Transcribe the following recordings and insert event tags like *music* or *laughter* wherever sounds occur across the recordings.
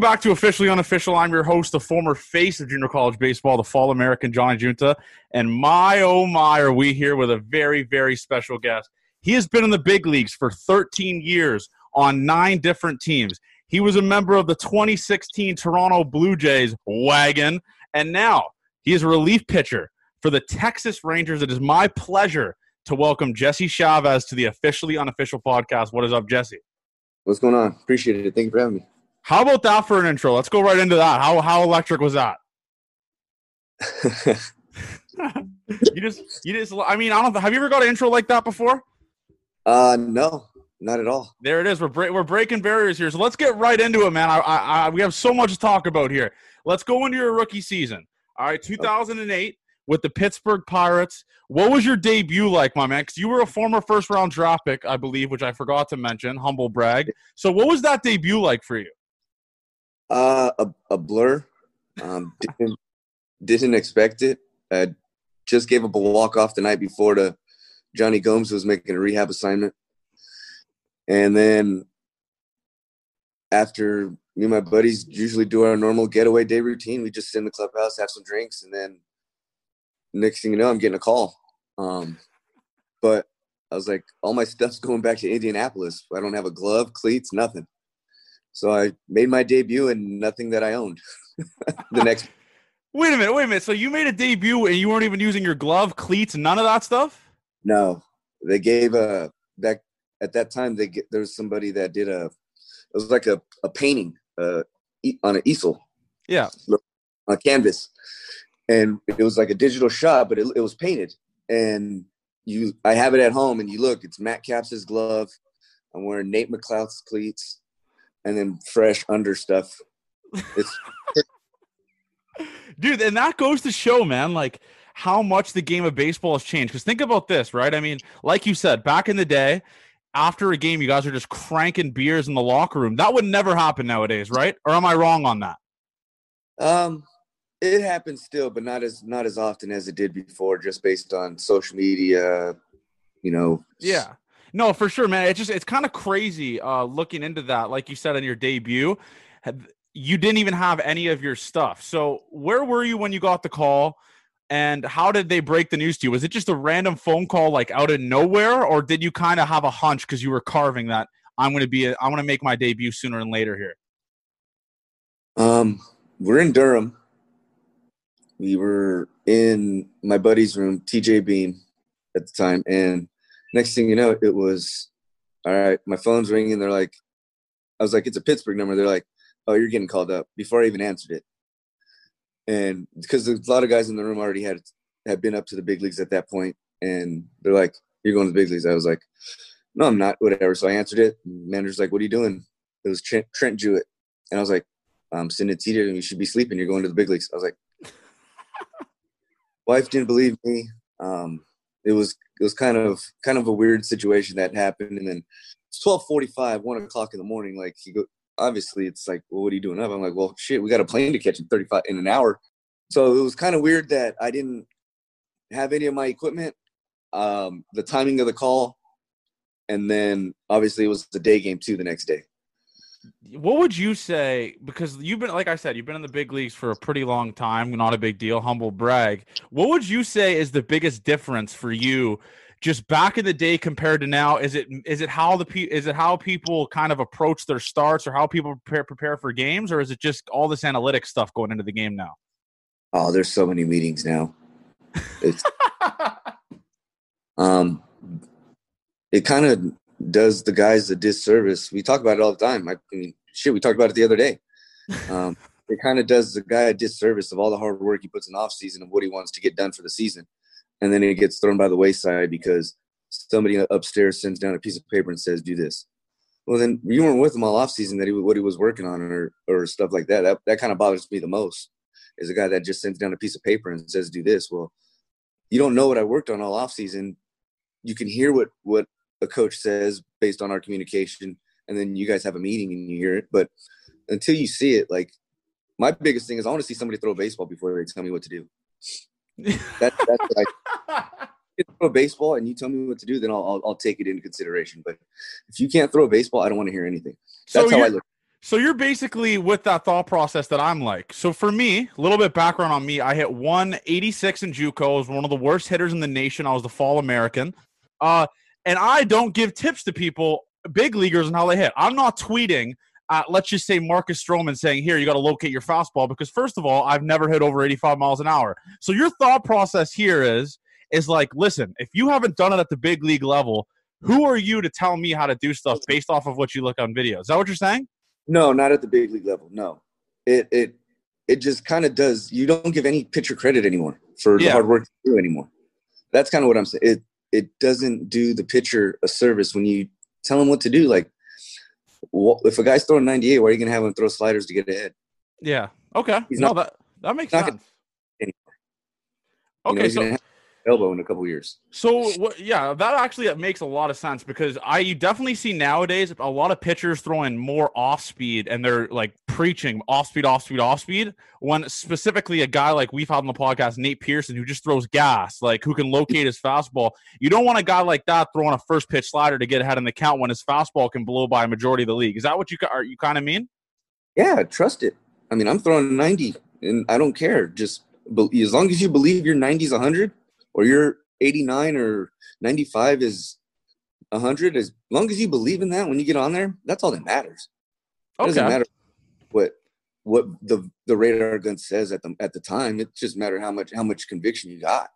Welcome back to Officially Unofficial. I'm your host, the former face of junior college baseball, the Fall American Johnny Junta. And my oh my, are we here with a very, very special guest. He has been in the big leagues for 13 years on nine different teams. He was a member of the 2016 Toronto Blue Jays wagon, and now he is a relief pitcher for the Texas Rangers. It is my pleasure to welcome Jesse Chavez to the Officially Unofficial podcast. What is up, Jesse? What's going on? Appreciate it. Thank you for having me. How about that for an intro? Let's go right into that. How how electric was that? *laughs* you just you just I mean I don't have you ever got an intro like that before? Uh no, not at all. There it is. We're we're breaking barriers here. So let's get right into it, man. I, I, I we have so much to talk about here. Let's go into your rookie season. All right, 2008 with the Pittsburgh Pirates. What was your debut like, my man? Because you were a former first round draft pick, I believe, which I forgot to mention. Humble brag. So, what was that debut like for you? Uh, a, a blur. Um, didn't didn't expect it. I just gave up a walk off the night before to Jonny Gomes, who was making a rehab assignment, and then after me and my buddies usually do our normal getaway day routine, we just sit in the clubhouse, have some drinks, and then next thing you know, I'm getting a call. Um, but I was like, all my stuff's *laughs* going back to Indianapolis. I don't have a glove, cleats, nothing. So I made my debut and nothing that I owned. *laughs* the next. *laughs* Wait a minute, wait a minute. So you made a debut and you weren't even using your glove, cleats, none of that stuff? No, they gave a that at that time. They get there was somebody that did a. It was like a, a painting uh, on an easel. Yeah. On a canvas, and it was like a digital shot, but it, it was painted. And you, I have it at home, and you look, it's Matt Capps' glove. I'm wearing Nate McLouth's cleats, and then fresh under stuff. It's *laughs* dude, and that goes to show, man, like how much the game of baseball has changed. Because think about this, right? I mean, like you said, back in the day, after a game, you guys are just cranking beers in the locker room. That would never happen nowadays, right? Or am I wrong on that? Um, it happens still, but not as not as often as it did before, just based on social media, you know. Yeah. No, for sure, man. It's just it's kind of crazy uh looking into that. Like you said in your debut, you didn't even have any of your stuff. So where were you when you got the call? And how did they break the news to you? Was it just a random phone call like out of nowhere, or did you kind of have a hunch because you were carving that I'm going to be, I'm going to make my debut sooner than later here? Um, we're in Durham, we were in my buddy's room, TJ Beam, at the time, and next thing you know, it was all right. My phone's ringing. They're like, I was like, it's a Pittsburgh number. They're like, oh, you're getting called up. Before I even answered it, and because a lot of guys in the room already had had been up to the big leagues at that point, and they're like, you're going to the big leagues. I was like, no, I'm not. Whatever. So I answered it. Manager's like, what are you doing? It was Trent, Trent Jewett, and I was like, I'm sitting at TJ, and you should be sleeping. You're going to the big leagues. I was like, *laughs* wife didn't believe me. Um, it was it was kind of kind of a weird situation that happened, and then it's twelve forty five, one o'clock in the morning. Like he go, obviously it's like, well, what are you doing up? I'm like, well, shit, we got a plane to catch in thirty five in an hour. So it was kind of weird that I didn't have any of my equipment. Um, the timing of the call, and then obviously it was the day game too the next day what would you say because you've been like i said you've been in the big leagues for a pretty long time not a big deal humble brag. What would you say is the biggest difference for you just back in the day compared to now? Is it is it how the pe- is it how people kind of approach their starts or how people prepare prepare for games or is it just all this analytics stuff going into the game now? Oh there's so many meetings now. It's *laughs* um it kind of does the guys a disservice. We talk about it all the time. I, mean, shit, we talked about it the other day. *laughs* Um, it kind of does the guy a disservice of all the hard work he puts in off season of what he wants to get done for the season, and then it gets thrown by the wayside because somebody upstairs sends down a piece of paper and says, "Do this." Well, then you weren't with him all off season that he what he was working on or or stuff like that. That that kind of bothers me the most. Is a guy that just sends down a piece of paper and says, "Do this." Well, you don't know what I worked on all off season. You can hear what what a coach says based on our communication and then you guys have a meeting and you hear it but until you see it like my biggest thing is i want to see somebody throw a baseball before they tell me what to do that, that's like *laughs* throw a baseball and you tell me what to do then I'll, I'll, I'll take it into consideration but if you can't throw a baseball i don't want to hear anything that's so how i look So you're basically with that thought process that I'm like. So for me, a little bit background on me. I hit 186 in JUCO. I was one of the worst hitters in the nation. I was the Fall American. Uh, and I don't give tips to people, big leaguers, on how they hit. I'm not tweeting at, let's just say, Marcus Stroman saying, here, you got to locate your fastball because, first of all, I've never hit over 85 miles an hour. So your thought process here is, is like, listen, if you haven't done it at the big league level, who are you to tell me how to do stuff based off of what you look on video? Is that what you're saying? No, not at the big league level. No, it it it just kind of does. You don't give any pitcher credit anymore for Yeah. the hard work do anymore. That's kind of what I'm saying. It it doesn't do the pitcher a service when you tell him what to do. Like, if a guy's throwing 98, why are you gonna have him throw sliders to get ahead? Yeah. Okay. He's no, not- that that makes not sense. anymore. You know, Okay, so elbow in a couple years. So what, yeah, that actually makes a lot of sense because I you definitely see nowadays a lot of pitchers throwing more off speed and they're like preaching off speed, off speed, off speed. When specifically a guy like we've had on the podcast, Nate Pearson, who just throws gas, like who can locate his fastball. You don't want a guy like that throwing a first pitch slider to get ahead in the count when his fastball can blow by a majority of the league. Is that what you are you kind of mean? Yeah, trust it. I mean, I'm throwing 90, and I don't care. Just as long as you believe your 90 is 100, or your 89 or 95 is 100. As long as you believe in that when you get on there, that's all that matters. It doesn't matter what what the the radar gun says at the at the time. It just matter how much how much conviction you got.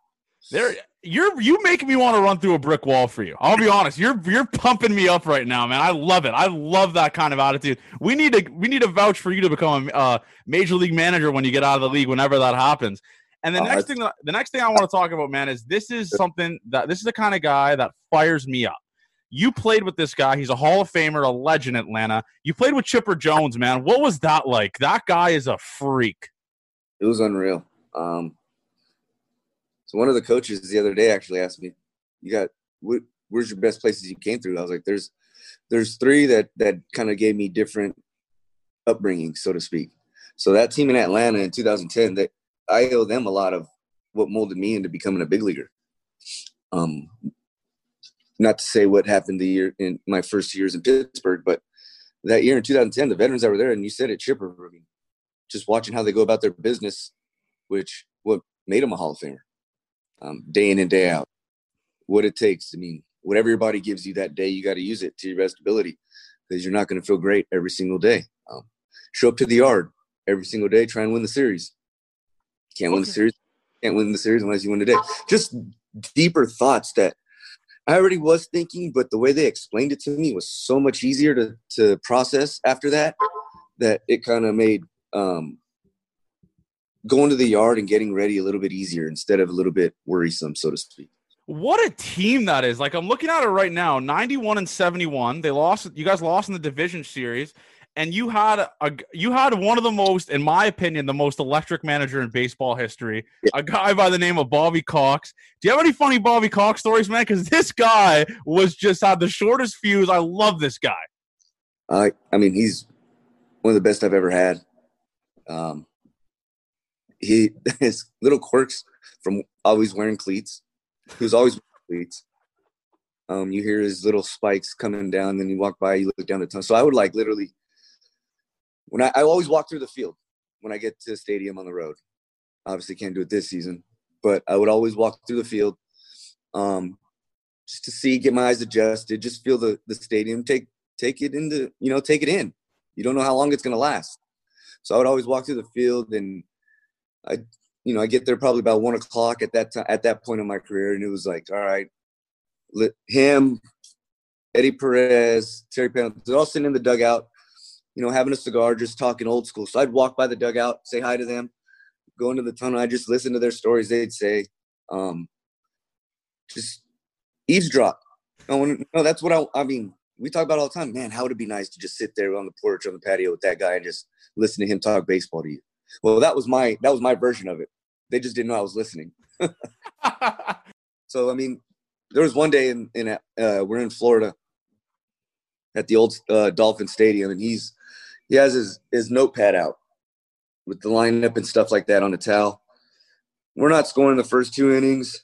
There, you're you make me want to run through a brick wall for you. I'll be honest. You're you're pumping me up right now, man. I love it. I love that kind of attitude. We need to we need to vouch for you to become a uh, major league manager when you get out of the league, whenever that happens. And the Oh, next thing, the next thing I want to talk about, man, is this is something that this is the kind of guy that fires me up. You played with this guy. He's a Hall of Famer, a legend, Atlanta. You played with Chipper Jones, man. What was that like? That guy is a freak. It was unreal. Um, so one of the coaches the other day actually asked me, "You got wh- where's your best places you came through?" I was like, "There's there's three that that kind of gave me different upbringing, so to speak." So that team in Atlanta in 2010, that I owe them a lot of what molded me into becoming a big leaguer. Um, not to say what happened the year in my first years in Pittsburgh, but that year in 2010, the veterans that were there, and you said it, Chipper, I mean, just watching how they go about their business, which what made them a Hall of Famer, um, day in and day out. What it takes, I mean, whatever your body gives you that day, you got to use it to your best ability because you're not going to feel great every single day. Um, show up to the yard every single day, try and win the series. Can't win the Okay. series. Can't win the series unless you win today. Just deeper thoughts that I already was thinking, but the way they explained it to me was so much easier to to process after that that it kind of made um, going to the yard and getting ready a little bit easier instead of a little bit worrisome, so to speak. What a team that is. Like I'm looking at it right now, 91 and 71. They lost you guys lost in the division series and you had a you had one of the most in my opinion the most electric manager in baseball history. A guy by the name of Bobby Cox. Do you have any funny Bobby Cox stories, man? Cuz this guy was just had the shortest fuse. I love this guy. I I mean, he's one of the best I've ever had. Um, he *laughs* his little quirks from always wearing cleats. He was always wearing cleats. Um, you hear his little spikes coming down, then you walk by, you look down the tunnel. So I would like literally when I, I always walk through the field when I get to the stadium on the road. Obviously can't do it this season, but I would always walk through the field um, just to see, get my eyes adjusted, just feel the the stadium, take take it into you know take it in you don't know how long it's going to last so i would always walk through the field and i you know i get there probably about one o'clock at that time at that point in my career and it was like all right let him eddie perez terry Pano, they're all sitting in the dugout you know having a cigar just talking old school so i'd walk by the dugout say hi to them go into the tunnel i just listen to their stories they'd say um just eavesdrop no, no that's what i i mean we talk about all the time. Man, how would it be nice to just sit there on the porch on the patio with that guy and just listen to him talk baseball to you? Well, that was my that was my version of it. They just didn't know I was listening. *laughs* So I mean, there was one day in in uh, we're in Florida at the old uh, Dolphin Stadium, and he's he has his his notepad out with the lineup and stuff like that on the towel. We're not scoring the first two innings.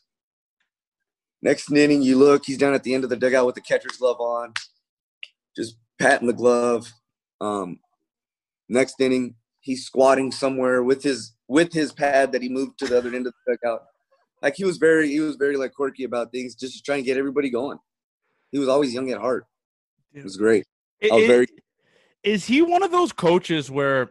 Next inning, you look, he's down at the end of the dugout with the catcher's glove on, just patting the glove. Um, Next inning, he's squatting somewhere with his with his pad that he moved to the other end of the dugout. Like he was very he was very like quirky about things, just trying to get everybody going. He was always young at heart. It was great. I was Is- very is he one of those coaches where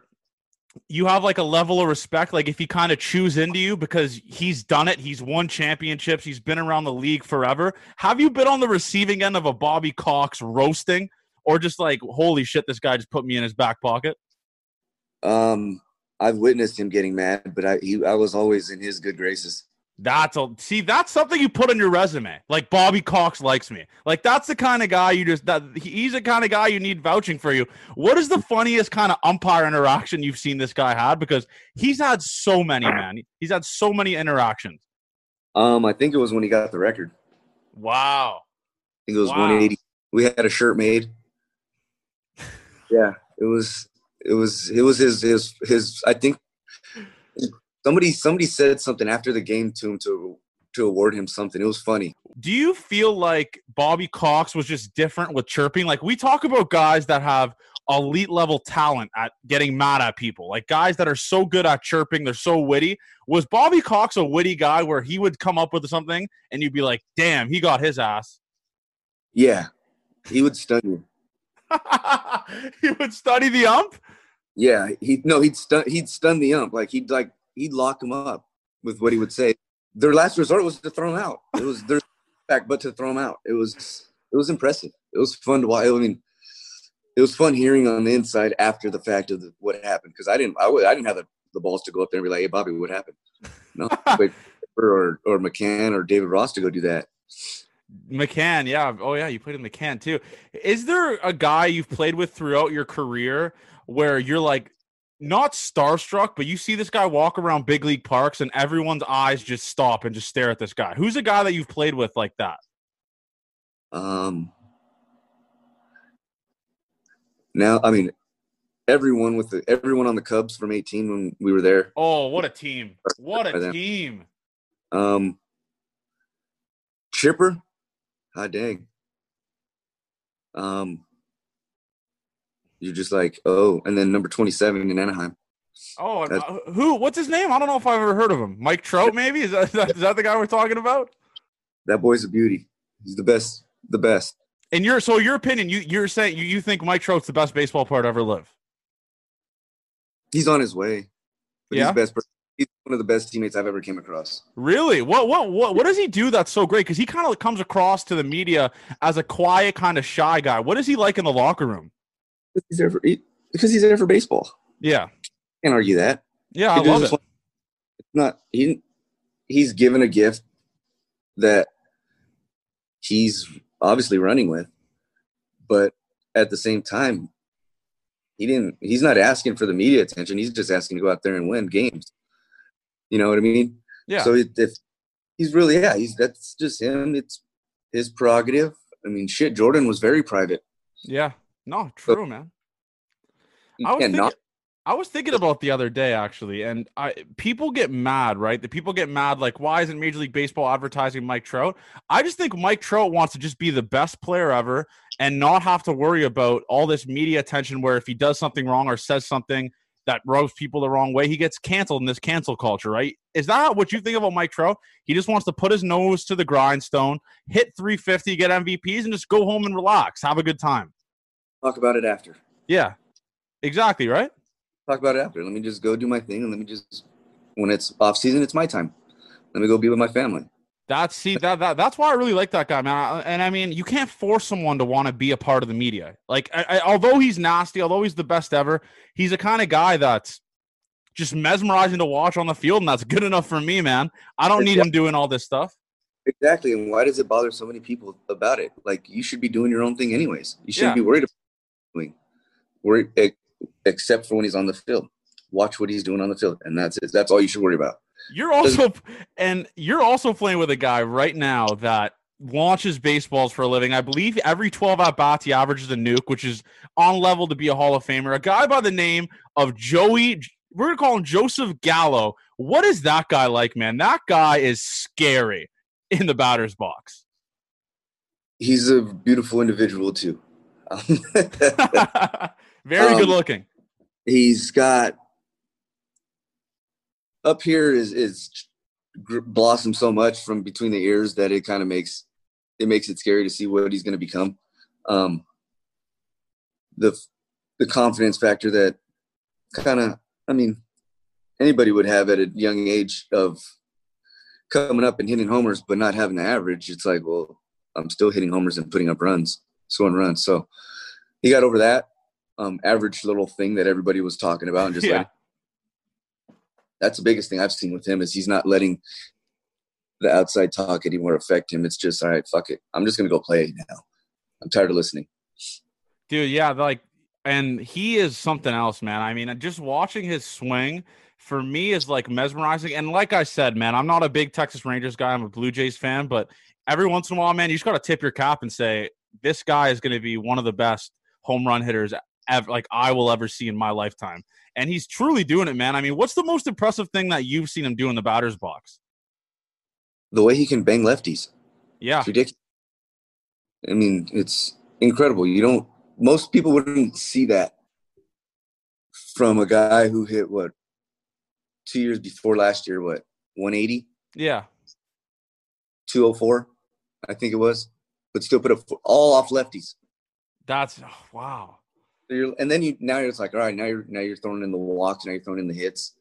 you have like a level of respect? Like if he kind of chews into you because he's done it he's won championships he's been around the league forever have you been on the receiving end of a bobby cox roasting? Or just like holy shit this guy just put me in his back pocket? Um I've witnessed him getting mad, but I he I was always in his good graces. That's a see that's something you put on your resume like bobby cox likes me like that's the kind of guy you just that he's the kind of guy you need vouching for you what is the funniest kind of umpire interaction you've seen this guy had because he's had so many man he's had so many interactions Um, I think it was when he got the record. wow I think it was Wow. 180. We had a shirt made. *laughs* Yeah, it was it was it was his his his. I think somebody somebody said something after the game to him to to award him something. It was funny. do you feel like Bobby Cox was just different with chirping? Like we talk about guys that have elite level talent at getting mad at people, like guys that are so good at chirping, they're so witty. Was Bobby Cox a witty guy where he would come up with something and you'd be like, "Damn, he got his ass." Yeah, he would stun you. *laughs* he would study the ump. Yeah, he no, he'd stun he'd stun the ump like he'd like he'd lock him up with what he would say. Their last resort was to throw him out. It was their *laughs* back, but to throw him out. It was it was impressive. It was fun to watch. I mean, it was fun hearing on the inside after the fact of the, what happened because I didn't I, I didn't have the, the balls to go up there and be like, hey Bobby, what happened? No, *laughs* wait, or or McCann or David Ross to go do that. McCann, yeah. Oh, yeah, you played in McCann too. Is there a guy you've played with throughout your career where you're like not starstruck, but you see this guy walk around big league parks and everyone's eyes just stop and just stare at this guy? Who's a guy that you've played with like that? Um, now, I mean, everyone with the everyone on the Cubs from 18 when we were there. Oh, what a team. What a team. Um, Chipper, hot dang. Um, you're just like, oh, and then number 27 in Anaheim. Oh, That's- uh, who? What's his name? I don't know if I've ever heard of him. Mike Trout, maybe? Is that, *laughs* is that, the guy we're talking about? That boy's a beauty. He's the best, the best. And your so your opinion, you you're saying you, you think Mike Trout's the best baseball player to ever live? He's on his way. But Yeah? he's best. He's one of the best teammates I've ever came across. Really? What what what what does he do that's so great? Because he kind of comes across to the media as a quiet, kind of shy guy. What is he like in the locker room? He's there for, he, because he's there for baseball. Yeah, Can't argue that. yeah, I love it. not he. He's given a gift that he's obviously running with, but at the same time, he didn't. He's not asking for the media attention. He's just asking to go out there and win games. You know what I mean? Yeah, So it, if he's really yeah, he's that's just him. It's his prerogative. I mean, shit. Jordan was very private. yeah. No, true, man. I was thinking, I was thinking about the other day actually, and I people get mad, right? The people get mad like, why isn't Major League Baseball advertising Mike Trout? I just think Mike Trout wants to just be the best player ever and not have to worry about all this media attention. Where if he does something wrong or says something that rubs people the wrong way, he gets canceled in this cancel culture, right? Is that what you think about Mike Trout? He just wants to put his nose to the grindstone, hit 350, get MVPs, and just go home and relax, have a good time. Talk about it after. Yeah, exactly, right? talk about it after. Let me just go do my thing, and let me just when it's off season, it's my time. Let me go be with my family. That's see that, that that's why I really like that guy, man. I- And I mean, you can't force someone to want to be a part of the media. Like, I, I, although he's nasty, although he's the best ever, he's a kind of guy that's just mesmerizing to watch on the field, and that's good enough for me, man. I don't need him doing all this stuff. Exactly. And why does it bother so many people about it? Like you should be doing your own thing anyways. You shouldn't Yeah. be worried about doing ex- except for when he's on the field. Watch what he's doing on the field, and that's it. That's all you should worry about. You're also and you're also playing with a guy right now that launches baseballs for a living. I believe every 12 at bats he averages a nuke, which is on level to be a Hall of Famer. A guy by the name of Joey, we're gonna call him Joseph Gallo. What is that guy like, man? That guy is scary in the batter's box. He's a beautiful individual too. *laughs* Very Um, good looking. he's got up here is is blossomed so much from between the ears that it kind of makes it makes it scary to see what he's going to become. Um, the the confidence factor that kind of I mean anybody would have at a young age of coming up and hitting homers but not having the average. It's like, well, I'm still hitting homers and putting up runs, scoring runs. So he got over that um, average little thing that everybody was talking about and just yeah. like that's the biggest thing I've seen with him is he's not letting the outside talk anymore affect him. It's just all right, fuck it. I'm just gonna go play now. I'm tired of listening. Dude, yeah, like and he is something else, man. I mean, just watching his swing for me is like mesmerizing. And like I said, man, I'm not a big Texas Rangers guy. I'm a Blue Jays fan, but every once in a while, man, you just got to tip your cap and say this guy is going to be one of the best home run hitters ever, like I will ever see in my lifetime. And he's truly doing it, man. I mean, what's the most impressive thing that you've seen him do in the batter's box? The way he can bang lefties. Yeah. It's ridiculous. I mean, it's incredible. You don't most people wouldn't see that from a guy who hit what two years before last year, what 180? Yeah, 204, I think it was, but still put a all off lefties. That's oh, wow. So you're, and then you now you're just like, all right, now you're now you're throwing in the walks, now you're throwing in the hits.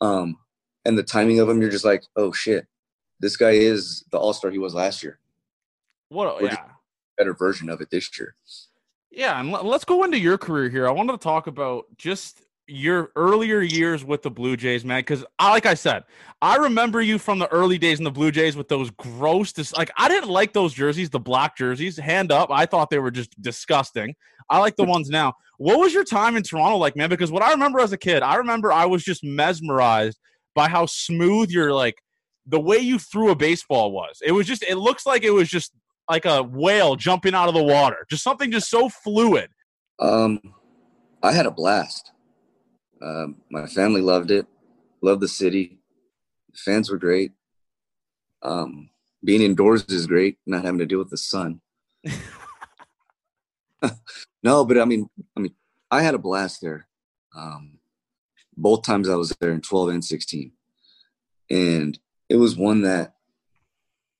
Um, and the timing of them, you're just like, oh shit, this guy is the all star he was last year. What? yeah, better version of it this year. Yeah, and let's go into your career here. I wanted to talk about just your earlier years with the Blue Jays, man. Because, like I said, I remember you from the early days in the Blue Jays with those gross, dis- like I didn't like those jerseys, the black jerseys. Hand up, I thought they were just disgusting. I like the *laughs* ones now. What was your time in Toronto like, man? Because what I remember as a kid, I remember I was just mesmerized by how smooth your like the way you threw a baseball was. It was just, it looks like it was just like a whale jumping out of the water. Just something just so fluid. Um, I had a blast. Um, my family loved it. Loved the city. The fans were great. Um, being indoors is great. Not having to deal with the sun. *laughs* no, but I mean, I mean, I had a blast there. Um, both times I was there in 12 and 16, and it was one that,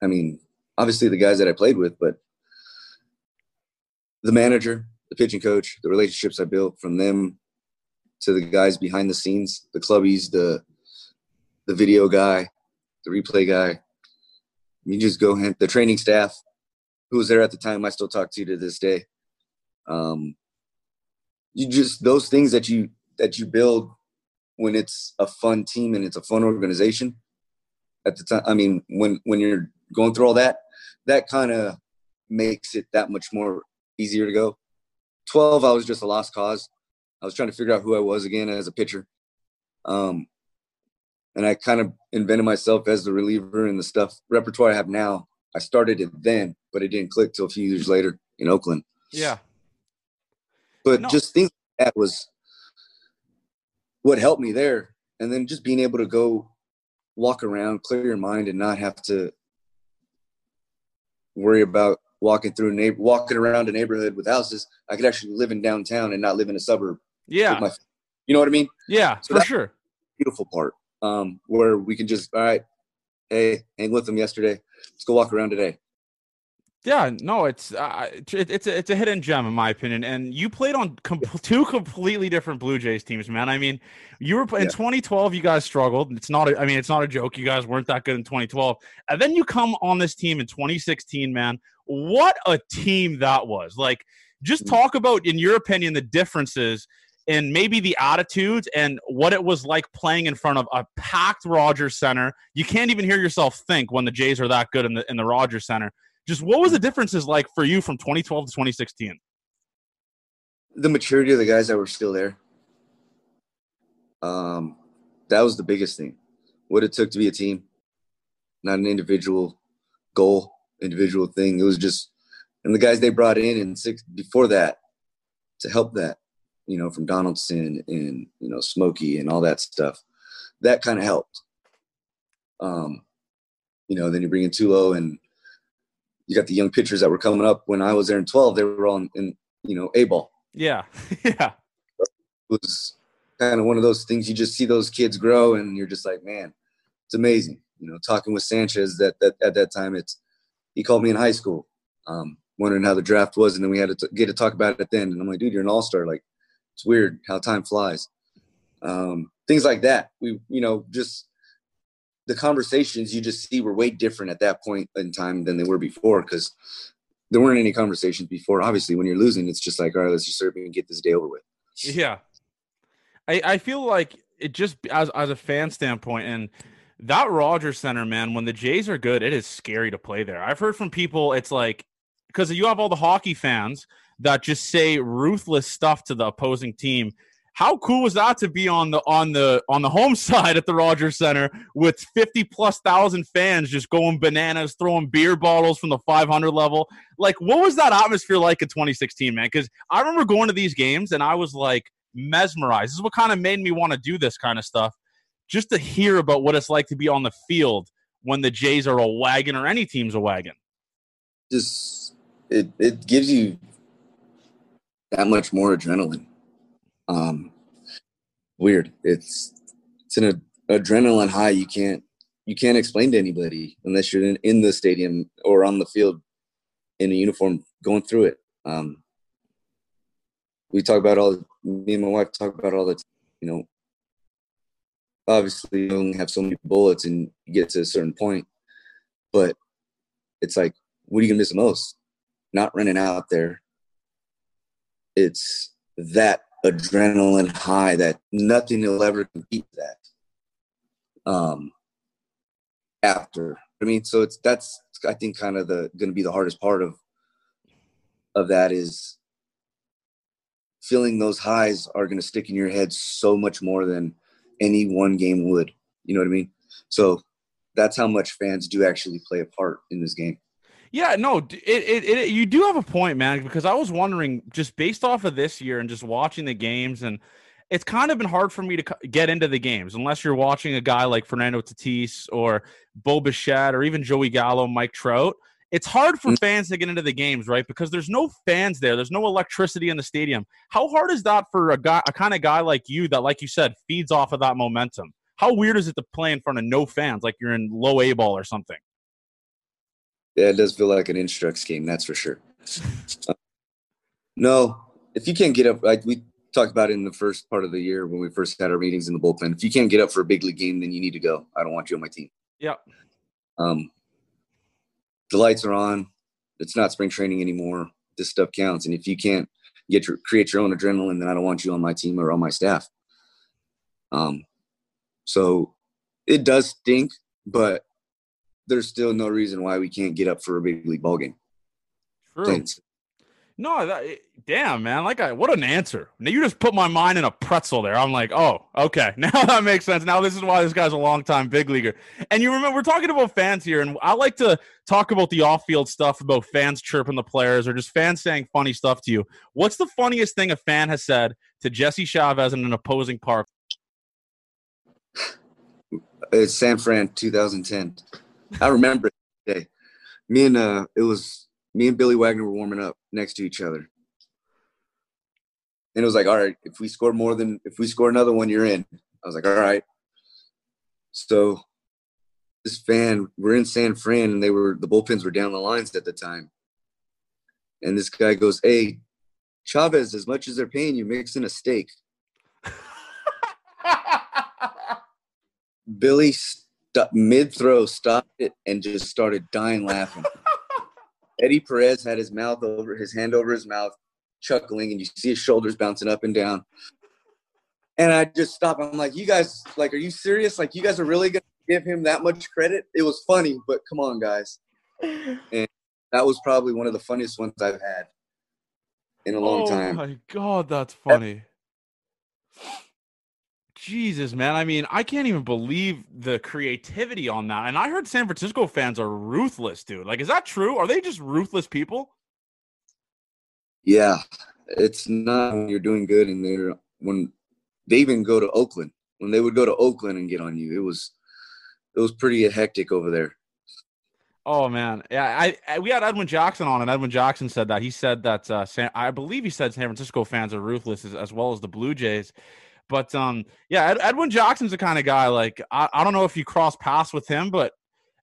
I mean, obviously the guys that I played with, but the manager, the pitching coach, the relationships I built from them to the guys behind the scenes, the clubbies, the the video guy, the replay guy. You just go hit the training staff who was there at the time. I still talk to you to this day. Um, you just those things that you that you build when it's a fun team and it's a fun organization. At the time, I mean, when when you're going through all that, that kind of makes it that much more easier to go. 12, I was just a lost cause. I was trying to figure out who I was again as a pitcher. Um, and I kind of invented myself as the reliever and the stuff repertoire I have now. I started it then, but it didn't click till a few years later in Oakland. Yeah. But no. just things like that was what helped me there. And then just being able to go walk around, clear your mind, and not have to worry about walking through a neighbor, walking around a neighborhood with houses. I could actually live in downtown and not live in a suburb. Yeah. My, you know what I mean? Yeah, so for sure. Beautiful part um, where we can just, all right, hey, hang with them yesterday. Let's go walk around today. Yeah, no, it's uh, it, it's a, it's a hidden gem in my opinion. And you played on two completely different Blue Jays teams, man. I mean, you were in yeah. 2012. You guys struggled. It's not. A, I mean, it's not a joke. You guys weren't that good in 2012, and then you come on this team in 2016, man. What a team that was! Like, just mm. talk about, in your opinion, the differences and maybe the attitudes and what it was like playing in front of a packed Rogers Center. You can't even hear yourself think when the Jays are that good in the in the Rogers Center. Just what was the differences like for you from 2012 to 2016? The maturity of the guys that were still there. Um, that was the biggest thing. What it took to be a team, not an individual goal, individual thing. It was just, and the guys they brought in and six before that to help that, you know, from Donaldson and you know Smokey and all that stuff. That kind of helped. Um, you know, then you bring in Tulo and you got the young pitchers that were coming up when I was there in 12. They were all in, in you know, A ball. Yeah. *laughs* yeah. It was kind of one of those things you just see those kids grow and you're just like, man, it's amazing. You know, talking with Sanchez that, that at that time, it's he called me in high school, um, wondering how the draft was, and then we had to t- get to talk about it then. And I'm like, dude, you're an all star. Like, it's weird how time flies. Um, things like that. We, you know, just the conversations you just see were way different at that point in time than they were before because there weren't any conversations before. Obviously, when you're losing, it's just like, all right, let's just serve and get this day over with. Yeah, I I feel like it just as as a fan standpoint and that Rogers Center, man, when the Jays are good, it is scary to play there. I've heard from people, it's like because you have all the hockey fans that just say ruthless stuff to the opposing team. How cool was that to be on the on the on the home *laughs* side at the Rogers Center with 50 plus thousand fans just going bananas, throwing beer bottles from the 500 level? Like, what was that atmosphere like in 2016, man? Because I remember going to these games and I was like mesmerized. This is what kind of made me want to do this kind of stuff just to hear about what it's like to be on the field when the Jays are a wagon or any team's a wagon. Just it it gives you that much more adrenaline. Um, weird. It's it's an adrenaline high you can't you can't explain to anybody unless you're in, in the stadium or on the field in a uniform going through it. Um, we talk about all me and my wife talk about all the you know obviously you only have so many bullets and you get to a certain point but it's like what are you gonna miss the most not running out there it's that adrenaline high that nothing will ever compete that um after i mean so it's that's i think kind of the gonna be the hardest part of of that is feeling those highs are going to stick in your head so much more than any one game would. You know what I mean? So that's how much fans do actually play a part in this game. Yeah, no, it, it, it, you do have a point, man, because I was wondering just based off of this year and just watching the games, and it's kind of been hard for me to get into the games unless you're watching a guy like Fernando Tatis or Bo Bichette or even Joey Gallo, Mike Trout. It's hard for mm. fans to get into the games, right? Because there's no fans there. There's no electricity in the stadium. How hard is that for a guy, a kind of guy like you that, like you said, feeds off of that momentum? How weird is it to play in front of no fans, like you're in low A ball or something? Yeah, it does feel like an instructs game, that's for sure. uh, no, if you can't get up, like we talked about it in the first part of the year when we first had our meetings in the bullpen. If you can't get up for a big league game, then you need to go. I don't want you on my team. Yeah. Um, the lights are on. It's not spring training anymore. This stuff counts. And if you can't get your create your own adrenaline, then I don't want you on my team or on my staff. Um, so it does stink, but there's still no reason why we can't get up for a big league ball game. True. No, that, damn, man. Like, I, what an answer. Now you just put my mind in a pretzel there. I'm like, oh, okay. *laughs* Now that makes sense. Now this is why this guy's a long time big leaguer. And you remember, we're talking about fans here, and I like to talk about the off field stuff about fans chirping the players or just fans saying funny stuff to you. What's the funniest thing a fan has said to Jesse Chavez in an opposing park? It's San Fran 2010. I remember it. Me and uh, it was me and Billy Wagner were warming up next to each other. And it was like, all right, if we score more than if we score another one, you're in. I was like, all right. So this fan, we're in San Fran and they were the bullpens were down the lines at the time. And this guy goes, Hey, Chavez, as much as they're paying you, mix in a steak. *laughs* Billy st- mid throw stopped it and just started dying laughing. *laughs* Eddie Perez had his mouth over his hand over his mouth, chuckling, and you see his shoulders bouncing up and down. And I just stopped. I'm like, you guys, like, are you serious? Like, you guys are really gonna give him that much credit? It was funny, but come on, guys. *laughs* And that was probably one of the funniest ones I've had in a long oh time. Oh my god, that's funny. Jesus, man. I mean, I can't even believe the creativity on that. And I heard San Francisco fans are ruthless, dude. Like, is that true? Are they just ruthless people? Yeah, it's not when you're doing good and they're when they even go to Oakland. When they would go to Oakland and get on you, it was it was pretty hectic over there. Oh man, yeah. I, I, we had Edwin Jackson on, and Edwin Jackson said that he said that uh, San, I believe he said San Francisco fans are ruthless as, as well as the Blue Jays. But um, yeah, Ed, Edwin Jackson's the kind of guy like I, I don't know if you cross paths with him, but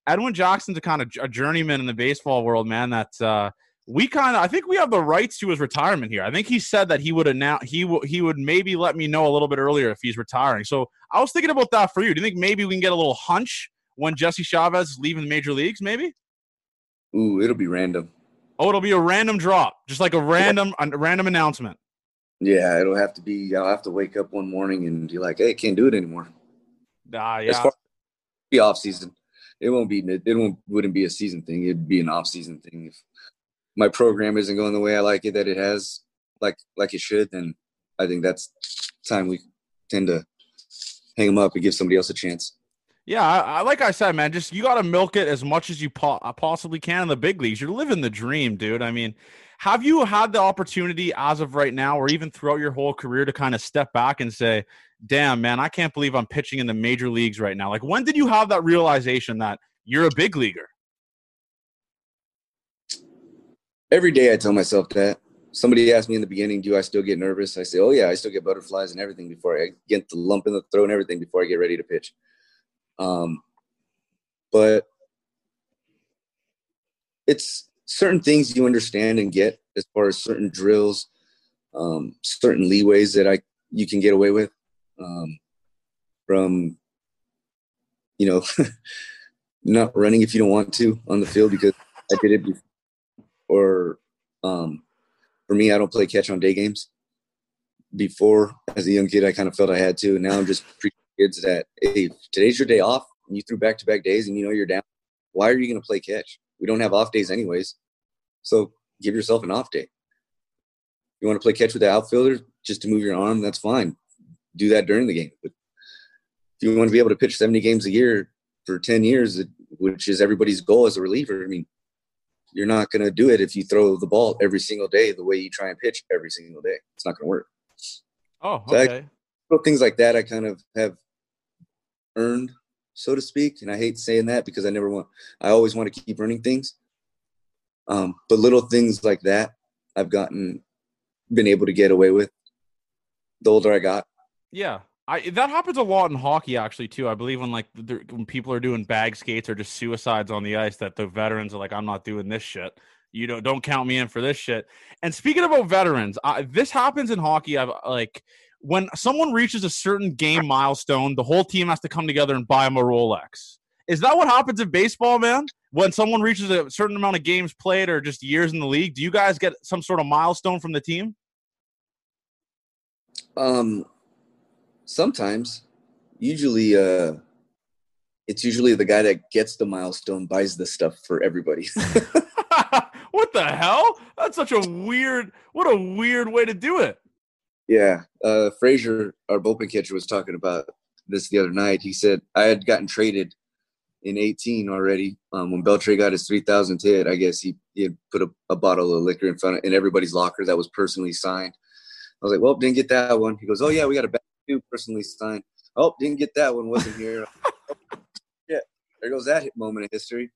Edwin Jackson's a kind of a journeyman in the baseball world, man. That uh, we kind of I think we have the rights to his retirement here. I think he said that he would announce he w- he would maybe let me know a little bit earlier if he's retiring. So I was thinking about that for you. Do you think maybe we can get a little hunch when Jesse Chavez is leaving the major leagues? Maybe. Ooh, it'll be random. Oh, it'll be a random drop, just like a random a random announcement. Yeah, it'll have to be. I'll have to wake up one morning and be like, "Hey, I can't do it anymore." Ah, uh, yeah. As far be off season, it won't be. It won't wouldn't be a season thing. It'd be an off season thing. If my program isn't going the way I like it, that it has, like like it should, then I think that's time we tend to hang them up and give somebody else a chance. Yeah, I, I, like I said, man, just you got to milk it as much as you po- uh, possibly can in the big leagues. You're living the dream, dude. I mean, have you had the opportunity as of right now, or even throughout your whole career, to kind of step back and say, "Damn, man, I can't believe I'm pitching in the major leagues right now." Like, when did you have that realization that you're a big leaguer? Every day, I tell myself that. Somebody asked me in the beginning, "Do I still get nervous?" I say, "Oh yeah, I still get butterflies and everything before I get the lump in the throat and everything before I get ready to pitch." Um, but it's certain things you understand and get as far as certain drills, um, certain leeways that I you can get away with um, from you know *laughs* not running if you don't want to on the field because I did it before. Or um, for me, I don't play catch on day games. Before, as a young kid, I kind of felt I had to. Now I'm just kids that hey, today's your day off, and you threw back to back days, and you know you're down. Why are you going to play catch? We don't have off days anyways, so give yourself an off day. You want to play catch with the outfielder just to move your arm? That's fine. Do that during the game. But if you want to be able to pitch 70 games a year for 10 years, which is everybody's goal as a reliever, I mean, you're not going to do it if you throw the ball every single day the way you try and pitch every single day. It's not going to work. Oh, okay. So I, things like that, I kind of have earned, so to speak. And I hate saying that because I never want, I always want to keep earning things. Um, but little things like that, I've gotten, been able to get away with the older I got. Yeah. I, that happens a lot in hockey actually too. I believe when like when people are doing bag skates or just suicides on the ice, that the veterans are like, "I'm not doing this shit." You know, don't count me in for this shit. And speaking about veterans, I, this happens in hockey. I've like when someone reaches a certain game milestone, the whole team has to come together and buy them a Rolex. Is that what happens in baseball, man? When someone reaches a certain amount of games played or just years in the league, do you guys get some sort of milestone from the team? Um, sometimes. Usually, uh, it's usually the guy that gets the milestone buys the stuff for everybody. *laughs* *laughs* what the hell? That's such a weird. What a weird way to do it. Yeah, uh, Frazier, our bullpen catcher, was talking about this the other night. He said I had gotten traded in 18 already. Um, when Beltre got his 3,000th hit, I guess he, he had put a, a, bottle of liquor in front of in everybody's locker that was personally signed. I was like, well, didn't get that one. He goes, oh yeah, we got a bag too personally signed. Oh, didn't get that one. Wasn't here. *laughs* yeah, there goes that moment of history.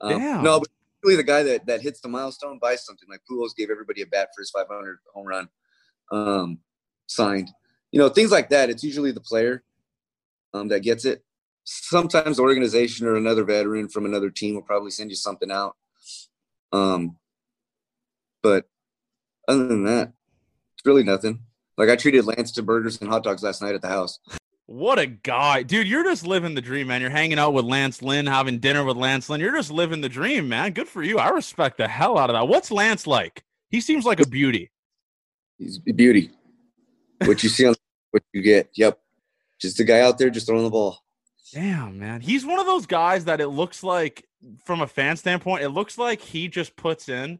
Um, Damn. No, but really the guy that that hits the milestone buys something. Like Pujols gave everybody a bat for his 500 home run um, signed. You know, things like that. It's usually the player um, that gets it. Sometimes the organization or another veteran from another team will probably send you something out. Um, but other than that, it's really nothing. Like I treated Lance to burgers and hot dogs last night at the house. What a guy, dude! You're just living the dream, man. You're hanging out with Lance Lynn, having dinner with Lance Lynn. You're just living the dream, man. Good for you. I respect the hell out of that. What's Lance like? He seems like a beauty. He's beauty. What you see on what you get. Yep. Just a guy out there just throwing the ball. Damn, man. He's one of those guys that it looks like from a fan standpoint, it looks like he just puts in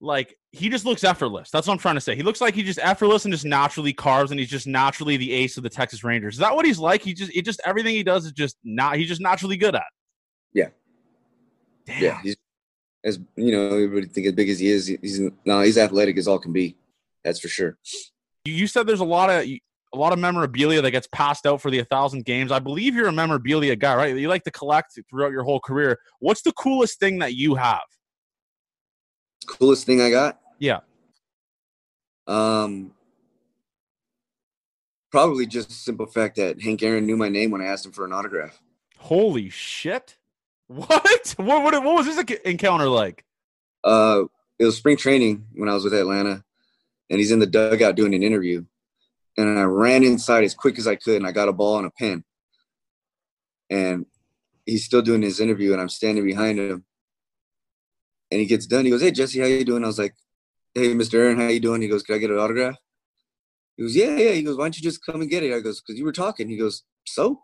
like he just looks effortless. That's what I'm trying to say. He looks like he just effortless and just naturally carves and he's just naturally the ace of the Texas Rangers. Is that what he's like? He just it just everything he does is just not he's just naturally good at. Yeah. Damn. Yeah. He's as you know, everybody think as big as he is, he's no, he's athletic as all can be. That's for sure. You said there's a lot of a lot of memorabilia that gets passed out for the 1,000 games. I believe you're a memorabilia guy, right? You like to collect throughout your whole career. What's the coolest thing that you have? Coolest thing I got? Yeah. Um, probably just the simple fact that Hank Aaron knew my name when I asked him for an autograph. Holy shit! What? What? What, what was this encounter like? Uh, it was spring training when I was with Atlanta, and he's in the dugout doing an interview, and I ran inside as quick as I could, and I got a ball and a pen, and he's still doing his interview, and I'm standing behind him, and he gets done. He goes, "Hey Jesse, how you doing?" I was like, "Hey, Mr. Aaron, how you doing?" He goes, "Can I get an autograph?" He goes, "Yeah, yeah." He goes, "Why don't you just come and get it?" I goes, "Cause you were talking." He goes, "So."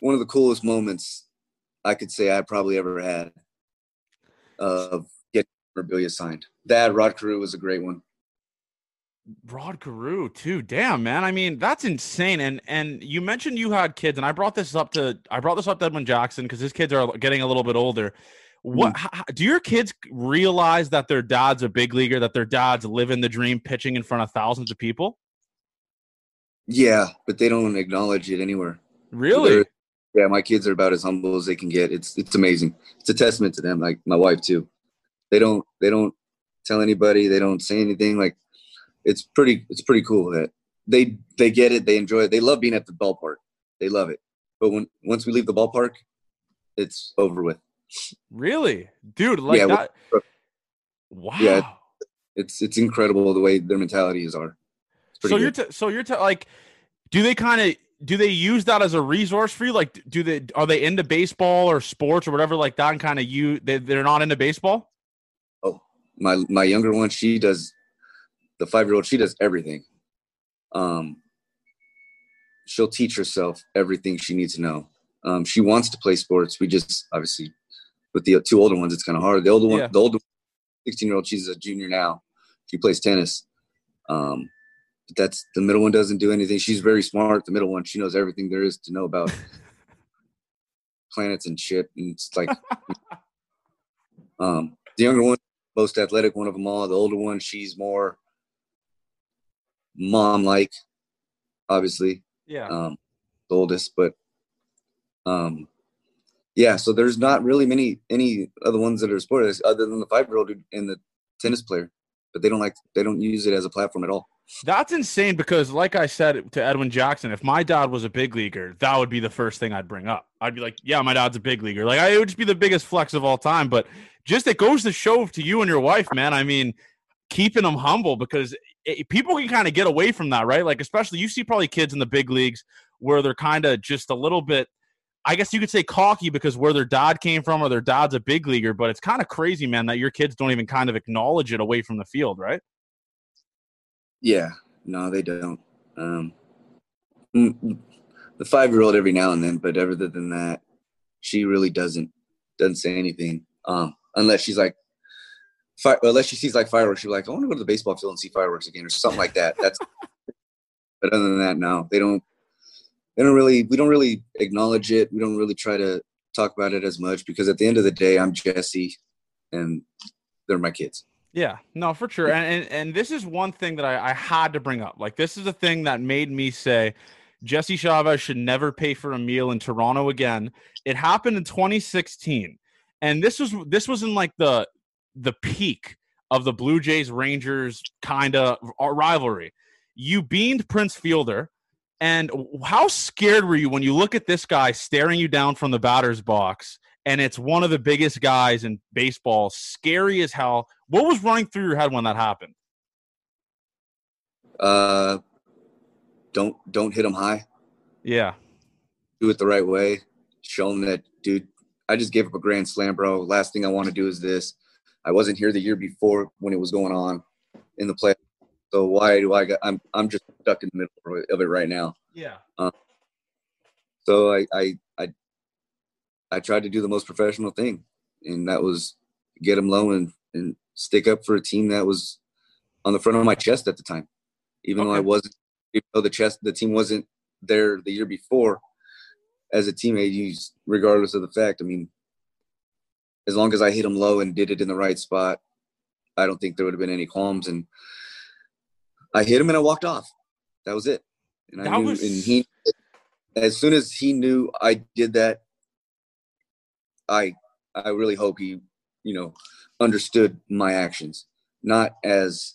One of the coolest moments I could say I probably ever had of getting signed. That Rod Carew was a great one. Rod Carew too. Damn, man. I mean, that's insane. And and you mentioned you had kids, and I brought this up to I brought this up to Edwin Jackson because his kids are getting a little bit older. What mm. how, do your kids realize that their dad's a big leaguer, that their dad's living the dream, pitching in front of thousands of people? Yeah, but they don't acknowledge it anywhere. Really? yeah, my kids are about as humble as they can get. It's it's amazing. It's a testament to them. Like my wife too. They don't they don't tell anybody. They don't say anything. Like it's pretty it's pretty cool that they they get it. They enjoy it. They love being at the ballpark. They love it. But when once we leave the ballpark, it's over with. Really, dude? Like yeah, that? Wow. Yeah, it's it's incredible the way their mentalities are. So good. you're t- so you're t- like, do they kind of do they use that as a resource for you? Like, do they are they into baseball or sports or whatever like that, and kind of you they, they're not into baseball? My my younger one, she does the five year old. She does everything. Um, she'll teach herself everything she needs to know. Um, she wants to play sports. We just obviously with the two older ones, it's kind of hard. The older one, yeah. the older 16 year old, she's a junior now. She plays tennis. Um, but that's the middle one doesn't do anything. She's very smart. The middle one, she knows everything there is to know about *laughs* planets and shit. And it's like, *laughs* um, the younger one, most athletic one of them all. The older one, she's more mom like, obviously. Yeah. Um, the oldest, but um, yeah, so there's not really many any other ones that are sports other than the five year old and the tennis player, but they don't like they don't use it as a platform at all. That's insane because, like I said to Edwin Jackson, if my dad was a big leaguer, that would be the first thing I'd bring up. I'd be like, "Yeah, my dad's a big leaguer." Like, I, it would just be the biggest flex of all time. But just it goes to show to you and your wife, man. I mean, keeping them humble because it, people can kind of get away from that, right? Like, especially you see probably kids in the big leagues where they're kind of just a little bit I guess you could say cocky because where their dad came from or their dad's a big leaguer, but it's kind of crazy, man, that your kids don't even kind of acknowledge it away from the field, right? Yeah, no, they don't. Um, the five year old every now and then, but other than that, she really doesn't doesn't say anything. Um, unless she's like, unless she sees like fireworks, she's like, I want to go to the baseball field and see fireworks again or something like that. That's. *laughs* but other than that, no, they don't they don't really we don't really acknowledge it. We don't really try to talk about it as much because at the end of the day, I'm Jesse, and they're my kids. Yeah, no, for sure. And and, and this is one thing that I, I had to bring up. Like this is a thing that made me say Jesse Chavez should never pay for a meal in Toronto again. It happened in 2016. And this was this was in like the the peak of the Blue Jays Rangers kind of rivalry. You beamed Prince Fielder and how scared were you when you look at this guy staring you down from the batter's box and it's one of the biggest guys in baseball, scary as hell? What was running through your head when that happened? Uh don't don't hit him high. Yeah. Do it the right way. Show him that dude, I just gave up a grand slam, bro. Last thing I want to do is this. I wasn't here the year before when it was going on in the play. So why do I got? I'm I'm just stuck in the middle of it right now. Yeah. Um, so I I I I tried to do the most professional thing, and that was get him low and and stick up for a team that was on the front of my chest at the time, even okay. though I wasn't. Even though the chest the team wasn't there the year before, as a teammate, you regardless of the fact. I mean, as long as I hit him low and did it in the right spot, I don't think there would have been any qualms and I hit him and I walked off. That was it. And I That knew, was- and he, as soon as he knew I did that, I, I really hope he, you know, understood my actions, not as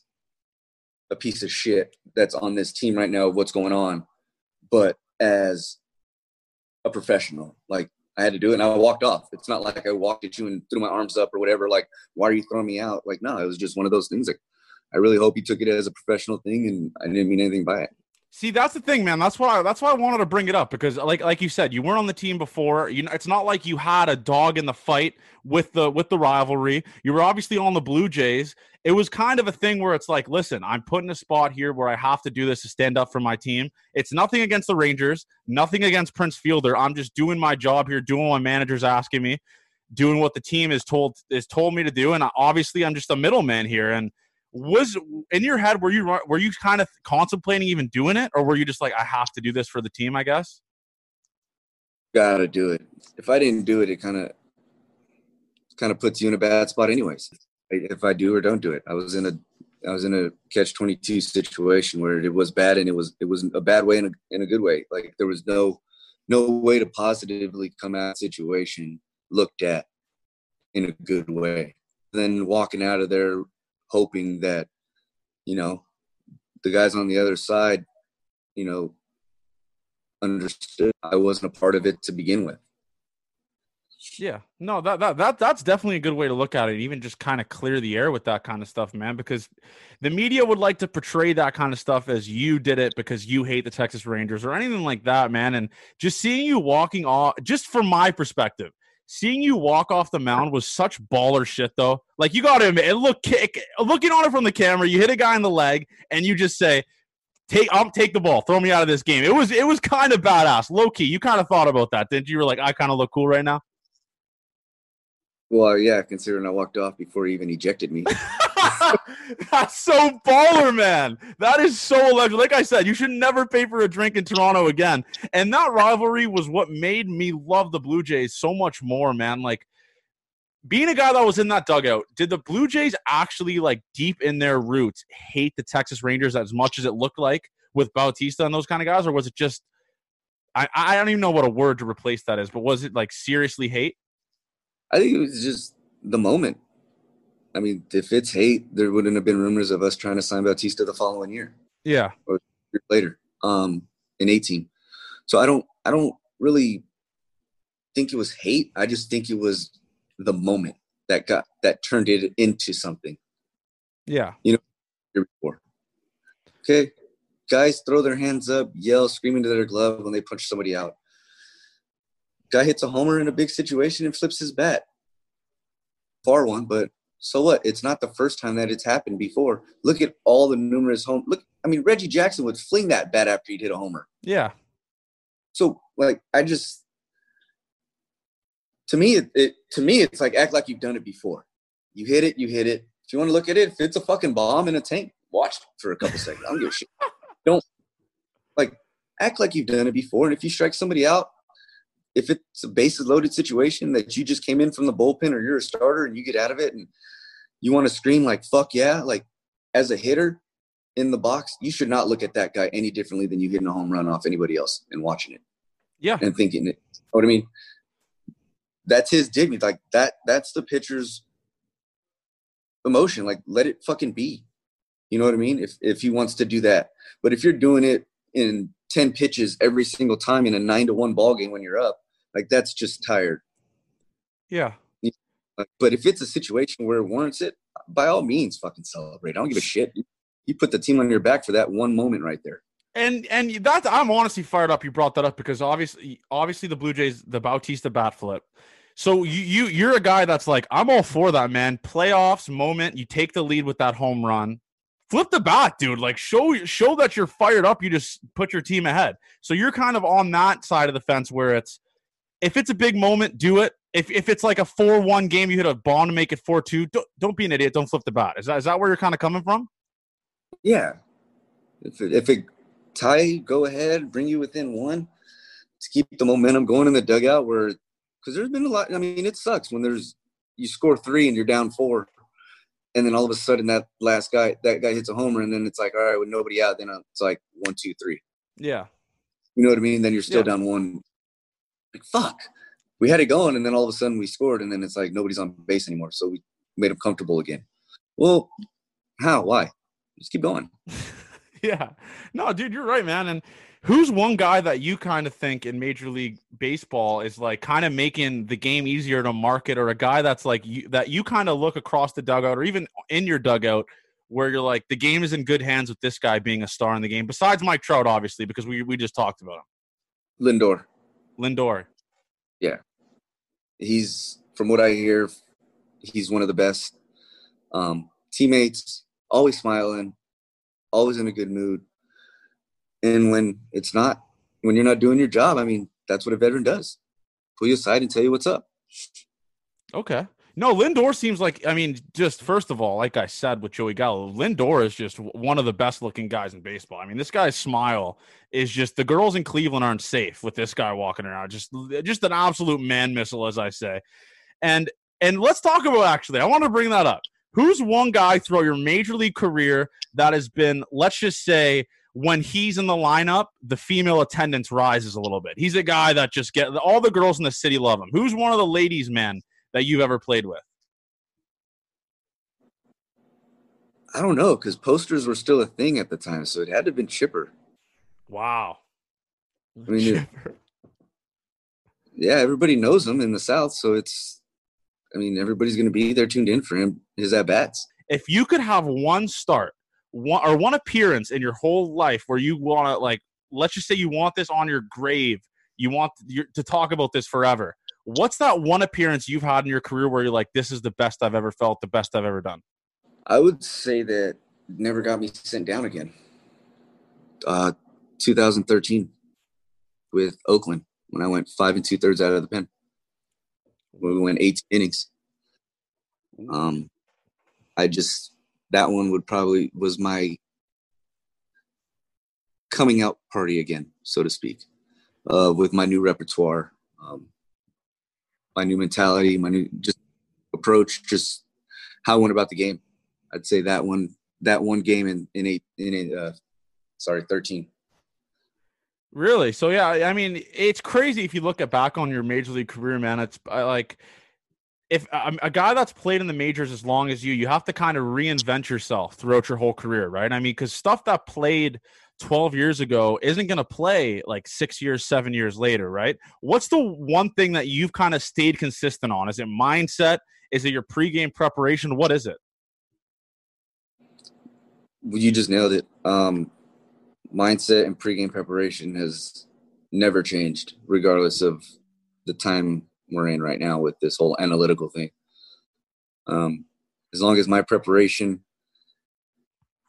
a piece of shit that's on this team right now of what's going on, but as a professional. Like I had to do it and I walked off. It's not like I walked at you and threw my arms up or whatever. Like, why are you throwing me out? Like, no, it was just one of those things. Like, I really hope he took it as a professional thing and I didn't mean anything by it. See, that's the thing, man. That's why that's why I wanted to bring it up because, like, like you said, you weren't on the team before. You know, it's not like you had a dog in the fight with the with the rivalry. You were obviously on the Blue Jays. It was kind of a thing where it's like, listen, I'm put in a spot here where I have to do this to stand up for my team. It's nothing against the Rangers, nothing against Prince Fielder. I'm just doing my job here, doing what my manager's asking me, doing what the team is told is told me to do, and uh, obviously I'm just a middleman here. And was in your head were you were you kind of contemplating even doing it or were you just like i have to do this for the team i guess Gotta do it. If I didn't do it, it kind of kind of puts you in a bad spot, anyways. If I do or don't do it, I was in a I was in a catch twenty two situation where it was bad and it was it was a bad way and a, in a good way. Like there was no no way to positively come out situation looked at in a good way. Then walking out of there hoping that you know the guys on the other side, you know, understood I wasn't a part of it to begin with. yeah no that, that that that's definitely a good way to look at it even just kind of clear the air with that kind of stuff man because the media would like to portray that kind of stuff as you did it because you hate the texas rangers or anything like that man and just seeing you walking off just from my perspective seeing you walk off the mound was such baller shit though like you gotta admit look kick looking on it from the camera you hit a guy in the leg and you just say take I'll take the ball, throw me out of this game. It was it was kind of badass, low key. You kind of thought about that, didn't you? You were like, I kind of look cool right now. Well, yeah, considering I walked off before he even ejected me. *laughs* That's so baller, man. That is so legendary. Like I said, you should never pay for a drink in Toronto again. And that rivalry was what made me love the Blue Jays so much more, man. Like being a guy that was in that dugout, did the Blue Jays actually like deep in their roots hate the Texas Rangers as much as it looked like with Bautista and those kind of guys, or was it just I, I don't even know what a word to replace that is, but was it like seriously hate? I think it was just the moment. I mean, if it's hate, there wouldn't have been rumors of us trying to sign Bautista the following year, Yeah. year later, um, in 18. So I don't, I don't really think it was hate. I just think it was the moment that got that turned it into something. Yeah. Year before. Okay, guys throw their hands up, yell, scream into their glove when they punch somebody out. Guy hits a homer in a big situation and flips his bat. Far one, but so what? It's not the first time that it's happened before. Look at all the numerous home. Look, I mean, Reggie Jackson would fling that bat after he'd hit a homer. Yeah. So, like, I just, to me, it, it to me, it's like act like you've done it before. You hit it, you hit it. If you want to look at it, if it's a fucking bomb in a tank, watch for a couple seconds. I don't give a shit. *laughs* Don't like act like you've done it before. And if you strike somebody out, if it's a bases loaded situation that you just came in from the bullpen or you're a starter and you get out of it and you want to scream like fuck yeah, like as a hitter in the box, you should not look at that guy any differently than you hitting a home run off anybody else and watching it Yeah. and thinking it. You know what I mean? That's his dignity. Like that. That's the pitcher's emotion. Like let it fucking be. You know what I mean? If if he wants to do that, but if you're doing it in ten pitches every single time in a nine to one ball game when you're up, like that's just tired. Yeah. But if it's a situation where it warrants it, by all means, fucking celebrate. I don't give a shit. You put the team on your back for that one moment right there. And and that's I'm honestly fired up. You brought that up because obviously obviously the Blue Jays the Bautista bat flip. So you you you're a guy that's like I'm all for that man. Playoffs moment, you take the lead with that home run. Flip the bat, dude. Like show show that you're fired up. You just put your team ahead. So you're kind of on that side of the fence where it's if it's a big moment, do it. If if it's like a four one game, you hit a bomb to make it four two. Don't, don't be an idiot. Don't flip the bat. Is that is that where you're kind of coming from? Yeah. If it, if it tie, go ahead, bring you within one to keep the momentum going in the dugout. Where because there's been a lot. I mean, it sucks when there's you score three and you're down four, and then all of a sudden that last guy that guy hits a homer and then it's like all right with nobody out then it's like one two three yeah you know what i mean then you're still Yeah. down one like fuck we had it going and then all of a sudden we scored and then it's like nobody's on base anymore so we made them comfortable again well how why just keep going *laughs* yeah. No, dude, you're right, man. And who's one guy that you kind of think in Major League Baseball is like kind of making the game easier to market, or a guy that's like you that you kind of look across the dugout, or even in your dugout, where you're like the game is in good hands with this guy being a star in the game. Besides Mike Trout, obviously, because we we just talked about him. lindor Lindor. Yeah, he's from what i hear he's one of the best um, teammates always smiling always in a good mood and when it's not when you're not doing your job i mean that's what a veteran does pull you aside and tell you what's up Okay. No, Lindor seems like I mean, just first of all, like I said with Joey Gallo, Lindor is just one of the best looking guys in baseball. I mean, this guy's smile is just the girls in Cleveland aren't safe with this guy walking around. Just just an absolute man missile, as I say. And and let's talk about actually, I want to bring that up. Who's one guy throughout your major league career that has been, let's just say, when he's in the lineup, the female attendance rises a little bit. He's a guy that just get all the girls in the city love him. Who's one of the ladies' men that you've ever played with? i don't know because posters were still a thing at the time so it had to have been chipper Wow. I mean, it- yeah everybody knows him in the south so it's i mean everybody's going to be there tuned in for him his at bats if you could have one start, one or one appearance in your whole life where you want to like, let's just say you want this on your grave, you want to talk about this forever. What's that one appearance you've had in your career where you're like, this is the best I've ever felt, the best I've ever done? I would say that never got me sent down again. Uh, 2013 with Oakland when I went five and two thirds out of the pen. When we went eight innings. Um, I just that one would probably was my coming out party again, so to speak, uh, with my new repertoire, um, my new mentality, my new just approach, just how I went about the game. I'd say that one that one game in in eight in eight, uh, sorry thirteen. Really? So yeah, I mean, it's crazy if you look at back on your major league career, man. It's like if a guy that's played in the majors as long as you, you have to kind of reinvent yourself throughout your whole career, right? I mean, because stuff that played 12 years ago isn't going to play like six years, seven years later, right? What's the one thing that you've kind of stayed consistent on? Is it mindset? Is it your pregame preparation? What is it? You just nailed it. Um, mindset and pregame preparation has never changed, regardless of the time we're in right now with this whole analytical thing. Um, as long as my preparation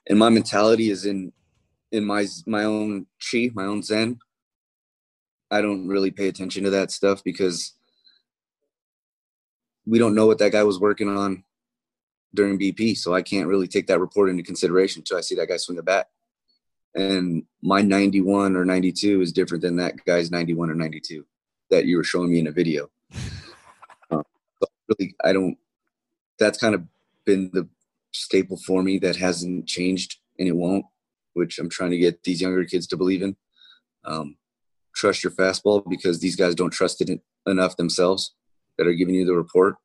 and my mentality is in in my my own chi, my own zen, I don't really pay attention to that stuff because we don't know what that guy was working on during BP, so I can't really take that report into consideration until I see that guy swing a bat. And my 91 or 92 is different than that guy's 91 or 92 that you were showing me in a video. *laughs* Uh, so really, I don't. That's kind of been the staple for me that hasn't changed, and it won't. Which I'm trying to get these younger kids to believe in. Um, trust your fastball because these guys don't trust it enough themselves. That are giving you the report.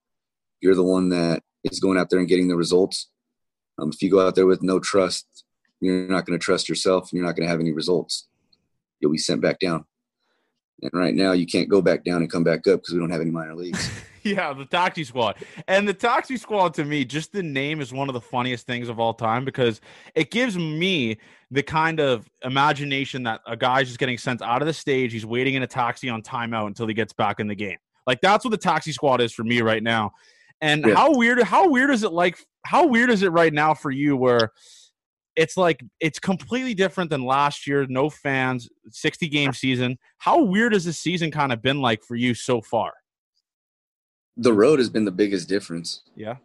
You're the one that is going out there and getting the results. Um, if you go out there with no trust, you're not going to trust yourself and you're not going to have any results. You'll be sent back down. And right now, you can't go back down and come back up because we don't have any minor leagues. *laughs* Yeah, the Taxi Squad. And the Taxi Squad to me, just the name is one of the funniest things of all time because it gives me the kind of imagination that a guy's just getting sent out of the stage. He's waiting in a taxi on timeout until he gets back in the game. Like that's what the Taxi Squad is for me right now. And Yeah. how weird how weird is it like how weird is it right now for you where it's like it's completely different than last year, no fans, 60 game season. How weird has this season kind of been like for you so far? the road has been the biggest difference. Yeah.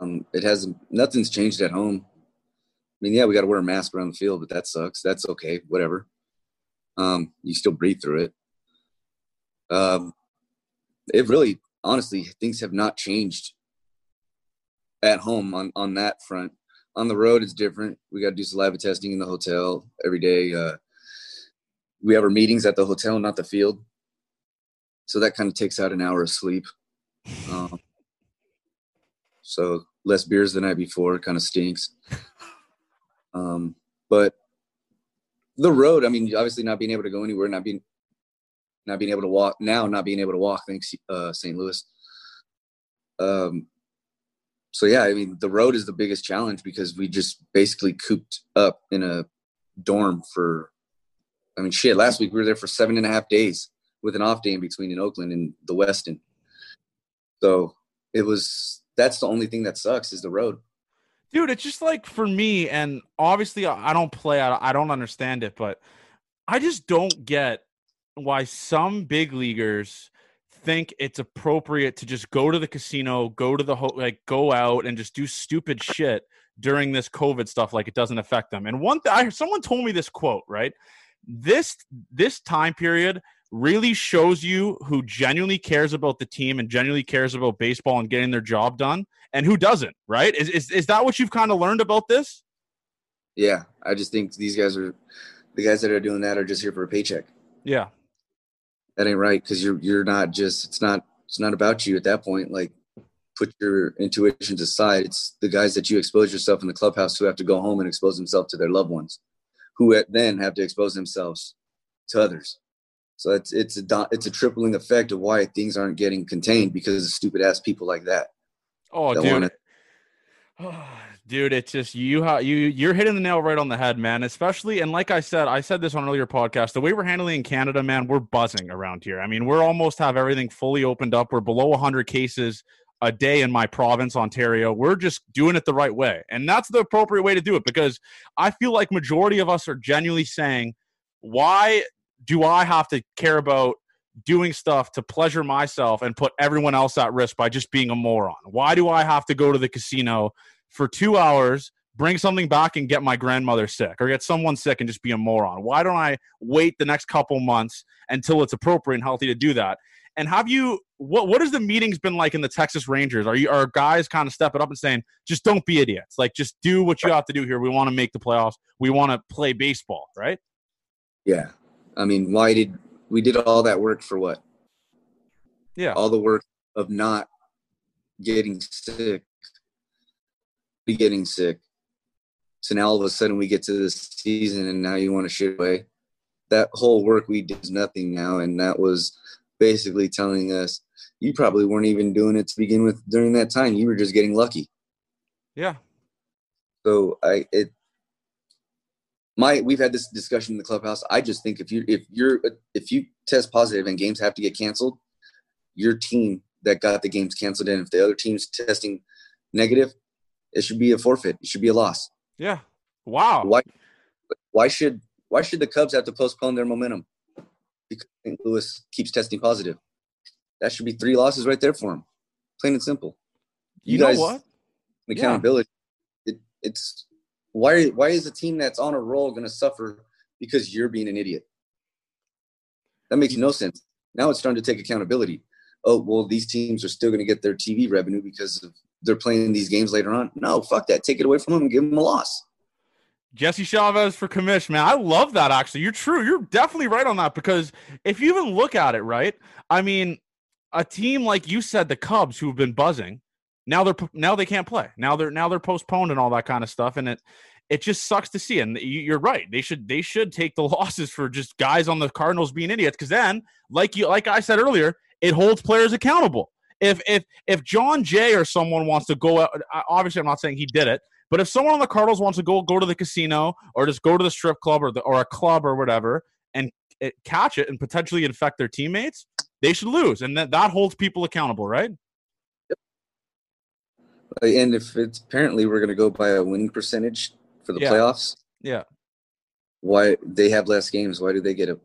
Um, it hasn't. Nothing's changed at home. I mean, yeah, we got to wear a mask around the field, but that sucks. That's okay. Whatever. Um, you still breathe through it. Um, it really, honestly, things have not changed at home on on that front. On the road, it's different. We got to do saliva testing in the hotel every day. Uh, we have our meetings at the hotel, not the field, so that kind of takes out an hour of sleep. Um, so less beers the night before kind of stinks. Um, but the road, I mean, obviously not being able to go anywhere, not being not being able to walk now, not being able to walk, thanks uh, St. Louis. Um, so yeah, I mean, the road is the biggest challenge because we just basically cooped up in a dorm for. I mean, shit. Last week we were there for seven and a half days with an off day in between in Oakland and the Westin. So it was. That's the only thing that sucks is the road dude it's just like for me and obviously i don't play i don't understand it but i just don't get why some big leaguers think it's appropriate to just go to the casino, go to the ho- like go out and just do stupid shit during this COVID stuff like it doesn't affect them. And one thing someone told me this quote, right? This this time period really shows you who genuinely cares about the team and genuinely cares about baseball and getting their job done and who doesn't, right? Is is, is that what you've kind of learned about this? Yeah, I just think these guys are the guys that are doing that are just here for a paycheck. Yeah that ain't right because you're you're not just it's not it's not about you at that point like put your intuitions aside. It's the guys that you expose yourself in the clubhouse who have to go home and expose themselves to their loved ones who then have to expose themselves to others. So it's it's a it's a tripling effect of why things aren't getting contained because of stupid ass people like that oh that dude. wanna- *sighs* dude it's just you you you're hitting the nail right on the head man. Especially and like i said i said this on earlier podcast the way we're handling in canada man we're buzzing around here. I mean we're almost have everything fully opened up. We're below 100 cases a day in my province ontario. We're just doing it the right way and that's the appropriate way to do it because i feel like majority of us are genuinely saying why do i have to care about doing stuff to pleasure myself and put everyone else at risk by just being a moron? Why do i have to go to the casino for two hours, bring something back and get my grandmother sick or get someone sick and just be a moron? Why don't I wait the next couple months until it's appropriate and healthy to do that? And have you what what has the meetings been like in the Texas Rangers? Are you are guys kind of stepping up and saying, just don't be idiots. Like just do what you have to do here. We want to make the playoffs. We want to play baseball, right? Yeah. I mean, why did we did all that work for what? Yeah. All the work of not getting sick getting sick. So now all of a sudden we get to this season and now you want to shit away. That whole work we did is nothing now. And that was basically telling us you probably weren't even doing it to begin with during that time. You were just getting lucky. Yeah. So I it my we've had this discussion in the clubhouse. I just think if you if you're if you test positive and games have to get canceled, your team that got the games canceled and if the other team's testing negative, it should be a forfeit. It should be a loss. Yeah. Wow. Why? Why should Why should the Cubs have to postpone their momentum because St. Louis keeps testing positive? That should be three losses right there for them. Plain and simple. You, you guys, what? Accountability. Yeah. It, it's why why is a team that's on a roll going to suffer because you're being an idiot? That makes no sense. Now it's starting to take accountability. Oh well, these teams are still going to get their TV revenue because of they're playing these games later on. No, fuck that. Take it away from them and give them a loss. Jesse Chavez for commish, man. I love that actually. You're true. You're definitely right on that because if you even look at it, right? I mean, a team like you said, the Cubs, who've been buzzing, now they're now they can't play. Now they're now they're postponed and all that kind of stuff, and it it just sucks to see. And you're right. They should they should take the *laughs* losses for just guys on the Cardinals being idiots because then, like you like I said earlier, it holds players accountable if if if Jon Jay or someone wants to go uh, out, obviously I'm not saying he did it, but if someone on the Cardinals wants to go go to the casino or just go to the strip club or the, or a club or whatever and it, catch it and potentially infect their teammates, they should lose, and that that holds people accountable, right? And if it's apparently we're going to go by a winning percentage for the yeah. playoffs, yeah. Why they have less games? Why do they get a?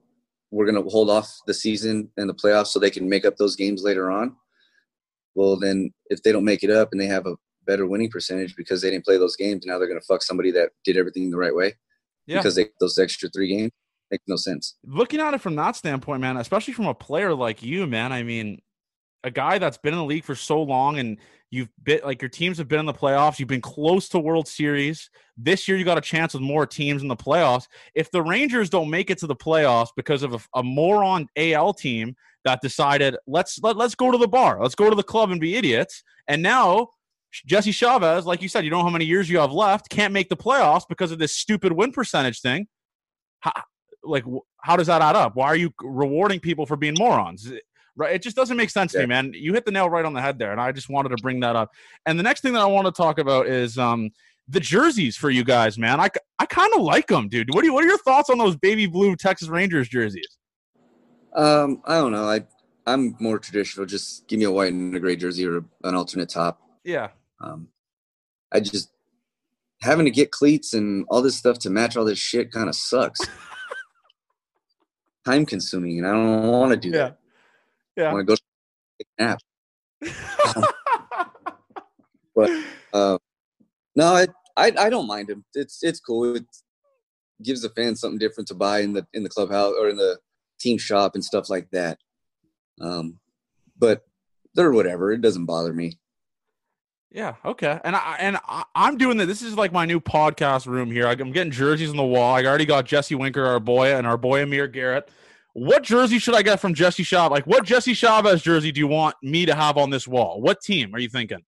We're going to hold off the season and the playoffs so they can make up those games later on well, then if they don't make it up and they have a better winning percentage because they didn't play those games, now they're going to fuck somebody that did everything the right way yeah. because they those extra three games makes no sense. Looking at it from that standpoint, man, especially from a player like you, man, I mean, a guy that's been in the league for so long and You've been like your teams have been in the playoffs. You've been close to World Series. This year, you got a chance with more teams in the playoffs. If the Rangers don't make it to the playoffs because of a, a moron AL team that decided let's let, let's go to the bar, let's go to the club and be idiots, and now Jesse Chavez, like you said, you don't know how many years you have left, can't make the playoffs because of this stupid win percentage thing. How, like, how does that add up? Why are you rewarding people for being morons? Right? It just doesn't make sense yeah. to me, man. You hit the nail right on the head there, and I just wanted to bring that up. And the next thing that I want to talk about is um, the jerseys for you guys, man. I, I kind of like them, dude. What do you, What are your thoughts on those baby blue Texas Rangers jerseys? Um, I don't know. I I'm more traditional. Just give me a white and a gray jersey or an alternate top. Yeah. Um, I just having to get cleats and all this stuff to match all this shit kind of sucks. *laughs* Time consuming, and I don't want to do yeah. that. Yeah. I want to go take a nap. *laughs* but uh, no, I, I I don't mind him. It's it's cool. It gives the fans something different to buy in the in the clubhouse or in the team shop and stuff like that. Um, but they're whatever. It doesn't bother me. Yeah. Okay. And I and I, am doing that. This is like my new podcast room here. I'm getting jerseys on the wall. I already got Jesse Winker, our boy, and our boy Amir Garrett. What jersey should I get from Jesse Chavez? Like, what Jesse Chavez jersey do you want me to have on this wall? What team are you thinking?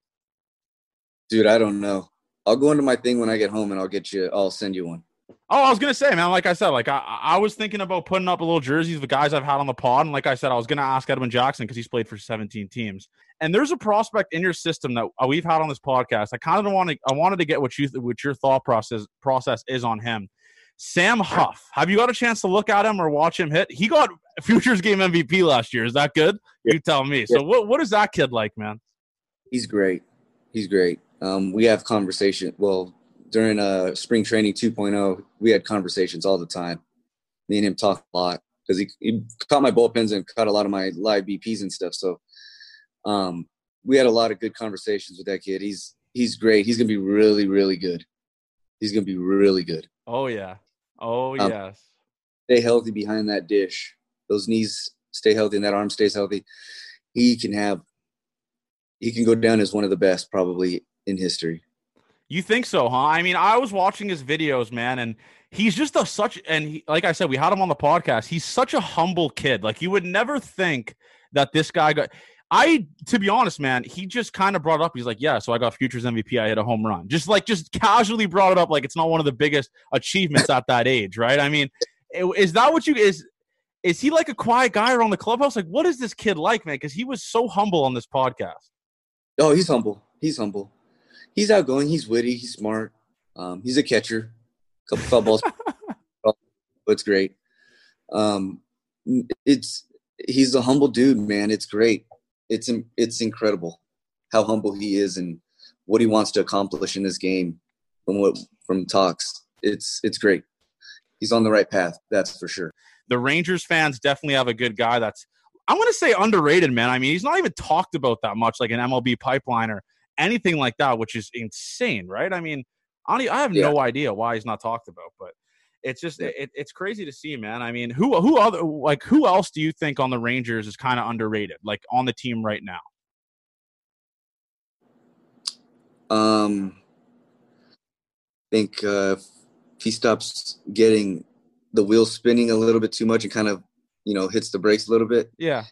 Dude, I don't know. I'll go into my thing when I get home, and I'll get you. I'll send you one. Oh, I was gonna say, man. Like I said, like I, I was thinking about putting up a little jerseys of the guys I've had on the pod, and like I said, I was gonna ask Edwin Jackson because he's played for 17 teams. And there's a prospect in your system that uh, we've had on this podcast. I kind of want to, I wanted to get what you, what your thought process process is on him. Sam Huff. Have you got a chance to look at him or watch him hit? He got *laughs* Futures Game MVP last year. Is that good? Yeah. You tell me. Yeah. So what what is that kid like, man? He's great. He's great. Um, we have conversation. Well, during uh, spring training 2.0, we had conversations all the time. Me and him talk a lot because he, he caught my bullpens and caught a lot of my live BPs and stuff. So um, we had a lot of good conversations with that kid. He's he's great. He's gonna be really really good. He's gonna be really good. Oh yeah. Oh um, yes. Stay healthy behind that dish. Those knees stay healthy and that arm stays healthy. He can have. He can go down as one of the best probably in history. You think so, huh? I mean, I was watching his videos, man, and he's just a such and he, like I said, we had him on the podcast. He's such a humble kid. Like you would never think that this guy got I, to be honest, man, he just kind of brought up. He's like, "Yeah, so I got Futures MVP. I hit a home run." Just like, just casually brought it up, like it's not one of the biggest achievements at that age, right? I mean, is that what you is? Is he like a quiet guy around the clubhouse? Like, what is this kid like, man? Because he was so humble on this podcast. Oh, he's humble. He's humble. He's outgoing. He's witty. He's smart. Um, he's a catcher. A couple foul balls. *laughs* it's great. Um, it's he's a humble dude, man. It's great it's it's incredible how humble he is and what he wants to accomplish in this game from what from talks. It's it's great. He's on the right path, that's for sure. The Rangers fans definitely have a good guy that's I want to say underrated, man. I mean, he's not even talked about that much like an MLB pipeline or anything like that, which is insane, right? I mean, I have yeah. no idea why he's not talked about, but it's just it, it's crazy to see, man. I mean, who who other like who else do you think on the Rangers is kind of underrated, like on the team right now? Um, I think uh, if he stops getting the wheels spinning a little bit too much and kind of you know hits the brakes a little bit. Yeah.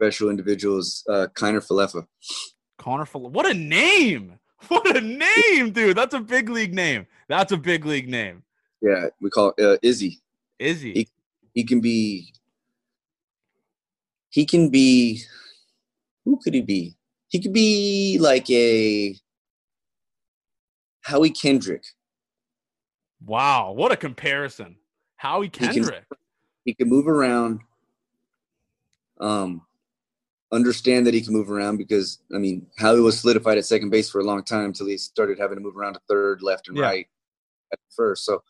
Special individuals, uh, Kiner Falefa. Kiner Falefa. What a name! *laughs* What a name, dude! That's a big league name. That's a big league name. Yeah, we call uh, Izzy. Izzy. He, he can be. He can be. Who could he be? He could be like a Howie Kendrick. Wow, what a comparison! Howie Kendrick. He can, he can move around. Um, understand that he can move around because I mean Howie was solidified at second base for a long time until he started having to move around to third, left, and yeah. right at first. So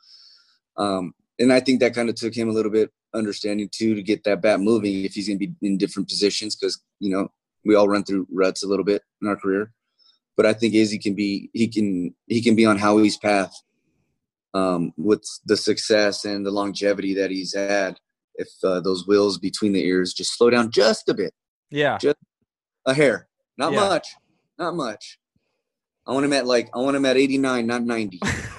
um, and I think that kind of took him a little bit understanding too to get that bat moving if he's going to be in different positions because you know we all run through ruts a little bit in our career. But I think Izzy can be he can he can be on Howie's path um, with the success and the longevity that he's had. If uh, those wheels between the ears just slow down just a bit, yeah, just a hair, not yeah. much, Not much. I want him at like I want him at 89, not *laughs*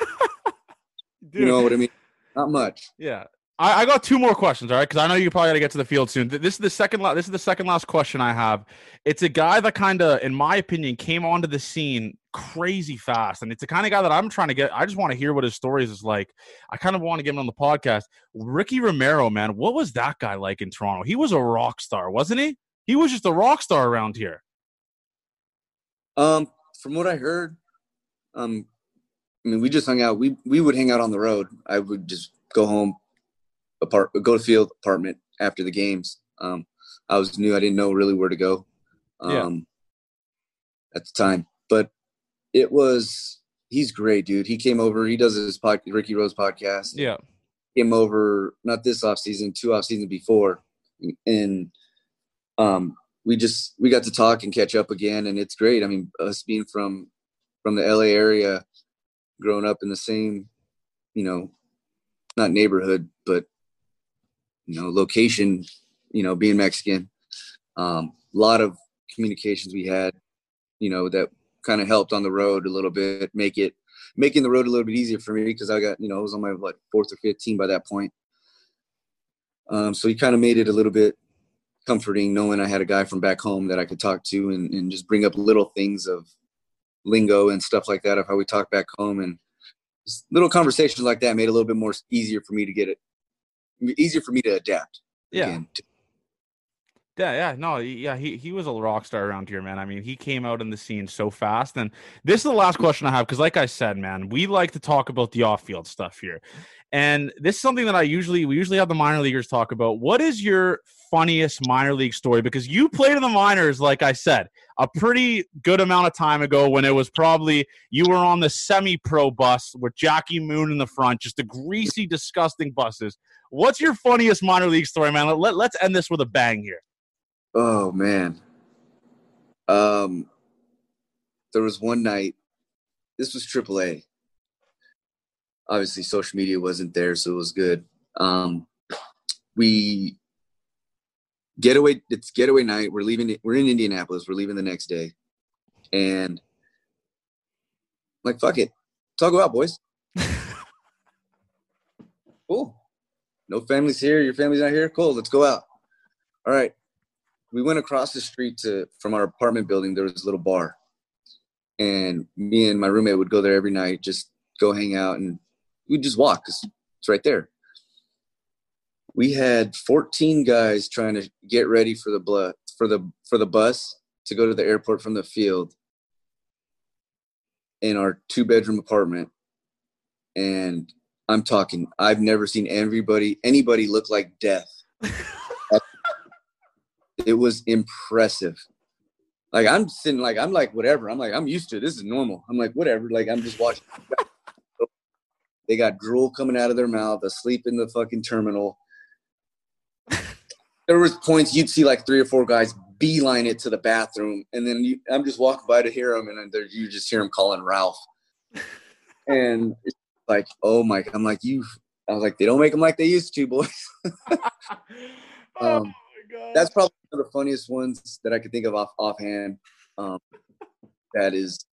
90. you know what I mean? *laughs* Not much. Yeah. I, I got two more questions, all right? Because I know you probably got to get to the field soon. This is the second. La- this is the second last question I have. It's a guy that kind of, in my opinion, came onto the scene crazy fast, and it's the kind of guy that I'm trying to get. I just want to hear what his stories is like. I kind of want to get him on the podcast. Ricky Romero, man, what was that guy like in Toronto? He was a rock star, wasn't he? He was just a rock star around here. Um, from what I heard, um, I mean, we just hung out. We we would hang out on the road. I would just go home, apart, go to field apartment after the games. Um, I was new. I didn't know really where to go. Um, Yeah. at the time, but it was. He's great, dude. He came over. He does his pod, Ricky Rose podcast. Yeah. came over not this off season, two off season before, and um, we just we got to talk and catch up again, and it's great. I mean, us being from from the LA area, growing up in the same, you know, not neighborhood, but you know, location, you know, being Mexican, um, a lot of communications we had, you know, that kind of helped on the road a little bit, make it making the road a little bit easier for me because I got, you know, I was on my like fourth or fifth team by that point. Um, so he kind of made it a little bit comforting knowing I had a guy from back home that I could talk to and, and just bring up little things of lingo and stuff like that of how we talk back home and little conversations like that made it a little bit more easier for me to get it easier for me to adapt. Yeah. again Yeah, yeah, no, yeah, he he was a rock star around here, man. I mean, he came out in the scene so fast. And this is the last question I have because, like I said, man, we like to talk about the off-field stuff here, and this is something that I usually we usually have the minor leaguers talk about. What is your funniest minor league story? Because you played in the minors, like I said, a pretty good amount of time ago when it was probably you were on the semi-pro bus with Jackie Moon in the front, just the greasy, disgusting buses. What's your funniest minor league story, man? Let, let's end this with a bang here. Oh man. Um there was one night this was AAA. Obviously social media wasn't there, so it was good. Um we getaway it's getaway night. We're leaving we're in Indianapolis. We're leaving the next day. And I'm like fuck it. Let's all go out, boys. *laughs* cool. No family's here. Your family's not here. Cool. Let's go out. All right we went across the street to from our apartment building there was a little bar and me and my roommate would go there every night just go hang out and we'd just walk because it's right there we had 14 guys trying to get ready for the blood for the for the bus to go to the airport from the field in our two bedroom apartment and i'm talking i've never seen everybody anybody look like death *laughs* it was impressive. Like I'm sitting, like I'm like whatever. I'm like I'm used to it. This is normal. I'm like whatever. Like I'm just watching. *laughs* they got drool coming out of their mouth, asleep in the fucking terminal. There was points you'd see like three or four guys beeline it to the bathroom, and then you, I'm just walking by to hear them, and then you just hear them calling Ralph. *laughs* and it's like, oh my! I'm like you. I was like, they don't make them like they used to, boys. *laughs* oh Um, my god. that's probably one of the funniest ones that I could think of off offhand. Um, that is,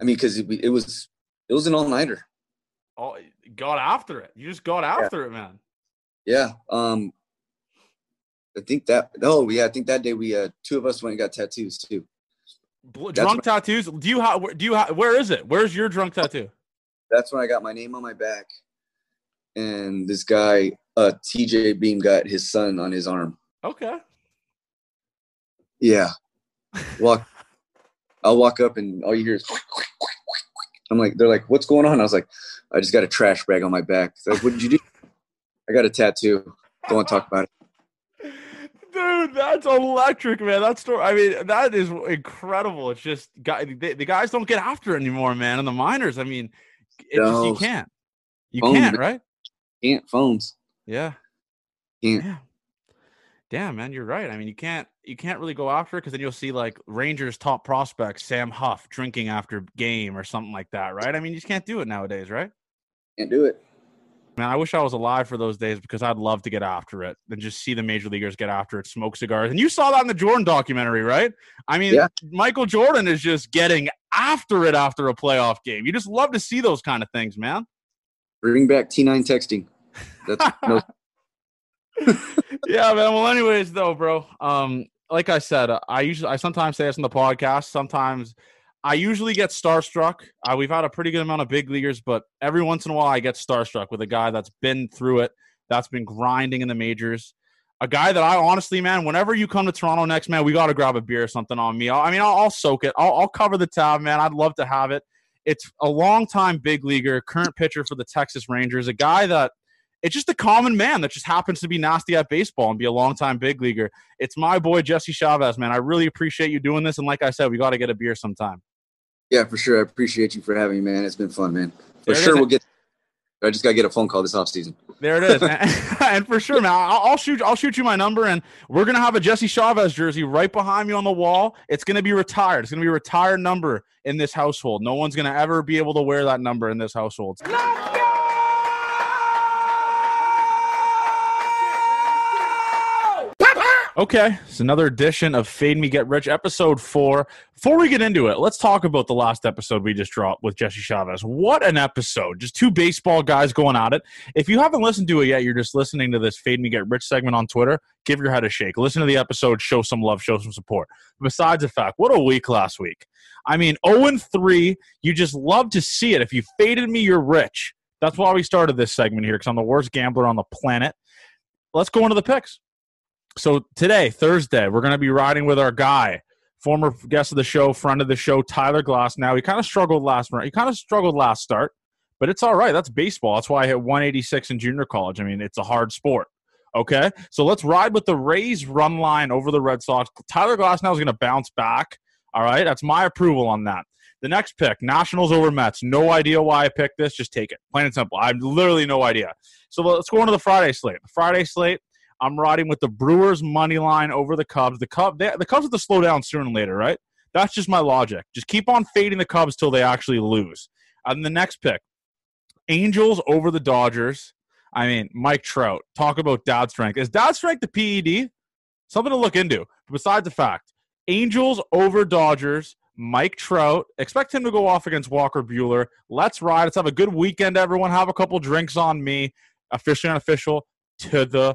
I mean, because it, it was it was an all nighter. oh, got after it. You just got after it, man. Yeah. Um, I think that. Oh yeah, I think that day we uh two of us went and got tattoos too. Bl- drunk tattoos. Do you have? Do you have? Where is it? Where's your drunk tattoo? That's when I got my name on my back, and this guy, uh, TJ Beam, got his son on his arm. Okay. Yeah. Walk. *laughs* I'll walk up and all you hear is. I'm like, they're like, what's going on? I was like, I just got a trash bag on my back. They're like, what did you do? I got a tattoo. Don't want to talk about it. Dude, that's electric, man. That story. I mean, that is incredible. It's just guy, the, the guys don't get after it anymore, man. And the minors, I mean, it just, you can't. You can't, right? Can't phones. Yeah. Can't. Yeah. Damn, man, you're right. I mean, you can't you can't really go after it because then you'll see like Rangers top prospect Sam Huff drinking after game or something like that, right? I mean, you just can't do it nowadays, right? Can't do it. Man, I wish I was alive for those days because I'd love to get after it and just see the major leaguers get after it, smoke cigars. And you saw that in the Jordan documentary, right? I mean, yeah. Michael Jordan is just getting after it after a playoff game. You just love to see those kind of things, man. Bring back T9 texting. That's *laughs* no- *laughs* yeah, man. Well, anyways, though, bro. Um, like I said, I usually I sometimes say this in the podcast. Sometimes I usually get starstruck. Uh, we've had a pretty good amount of big leaguers, but every once in a while I get starstruck with a guy that's been through it, that's been grinding in the majors. A guy that I honestly, man, whenever you come to Toronto next, man, we got to grab a beer or something on me. I mean, I'll, I'll soak it. I'll, I'll cover the tab, man. I'd love to have it. It's a long-time big leaguer, current pitcher for the Texas Rangers, a guy that it's just a common man that just happens to be nasty at baseball and be a long-time big leaguer. It's my boy Jesse Chavez, man. I really appreciate you doing this, and like I said, we got to get a beer sometime. Yeah, for sure. I appreciate you for having me, man. It's been fun, man. For sure, we'll get. I just got to get a phone call this off season. There it is, *laughs* and for sure, man. I'll, I'll, shoot. I'll shoot you my number, and we're gonna have a Jesse Chavez jersey right behind me on the wall. It's gonna be retired. It's gonna be a retired number in this household. No one's gonna ever be able to wear that number in this household. Let's Okay, it's another edition of Fade Me Get Rich, episode four. Before we get into it, let's talk about the last episode we just dropped with Jesse Chavez. What an episode! Just two baseball guys going at it. If you haven't listened to it yet, you're just listening to this Fade Me Get Rich segment on Twitter. Give your head a shake. Listen to the episode. Show some love. Show some support. Besides the fact, what a week last week. I mean, 0 3. You just love to see it. If you faded me, you're rich. That's why we started this segment here because I'm the worst gambler on the planet. Let's go into the picks. So today, Thursday, we're going to be riding with our guy, former guest of the show, friend of the show, Tyler Glasnow He kind of struggled last He kind of struggled last start, but it's all right. That's baseball. That's why I hit 186 in junior college. I mean, it's a hard sport. Okay, so let's ride with the Rays run line over the Red Sox. Tyler Glasnow is going to bounce back. All right, that's my approval on that. The next pick, Nationals over Mets. No idea why I picked this. Just take it. Plain and simple. I have literally no idea. So let's go into the Friday slate. The Friday slate, I'm riding with the Brewers money line over the Cubs. The Cubs, they, the Cubs have to slow down sooner and later, right? That's just my logic. Just keep on fading the Cubs till they actually lose. And the next pick, Angels over the Dodgers. I mean, Mike Trout. Talk about dad strength. Is dad strength the PED? Something to look into. Besides the fact, Angels over Dodgers. Mike Trout. Expect him to go off against Walker Buehler. Let's ride. Let's have a good weekend, everyone. Have a couple drinks on me. Officially unofficial to the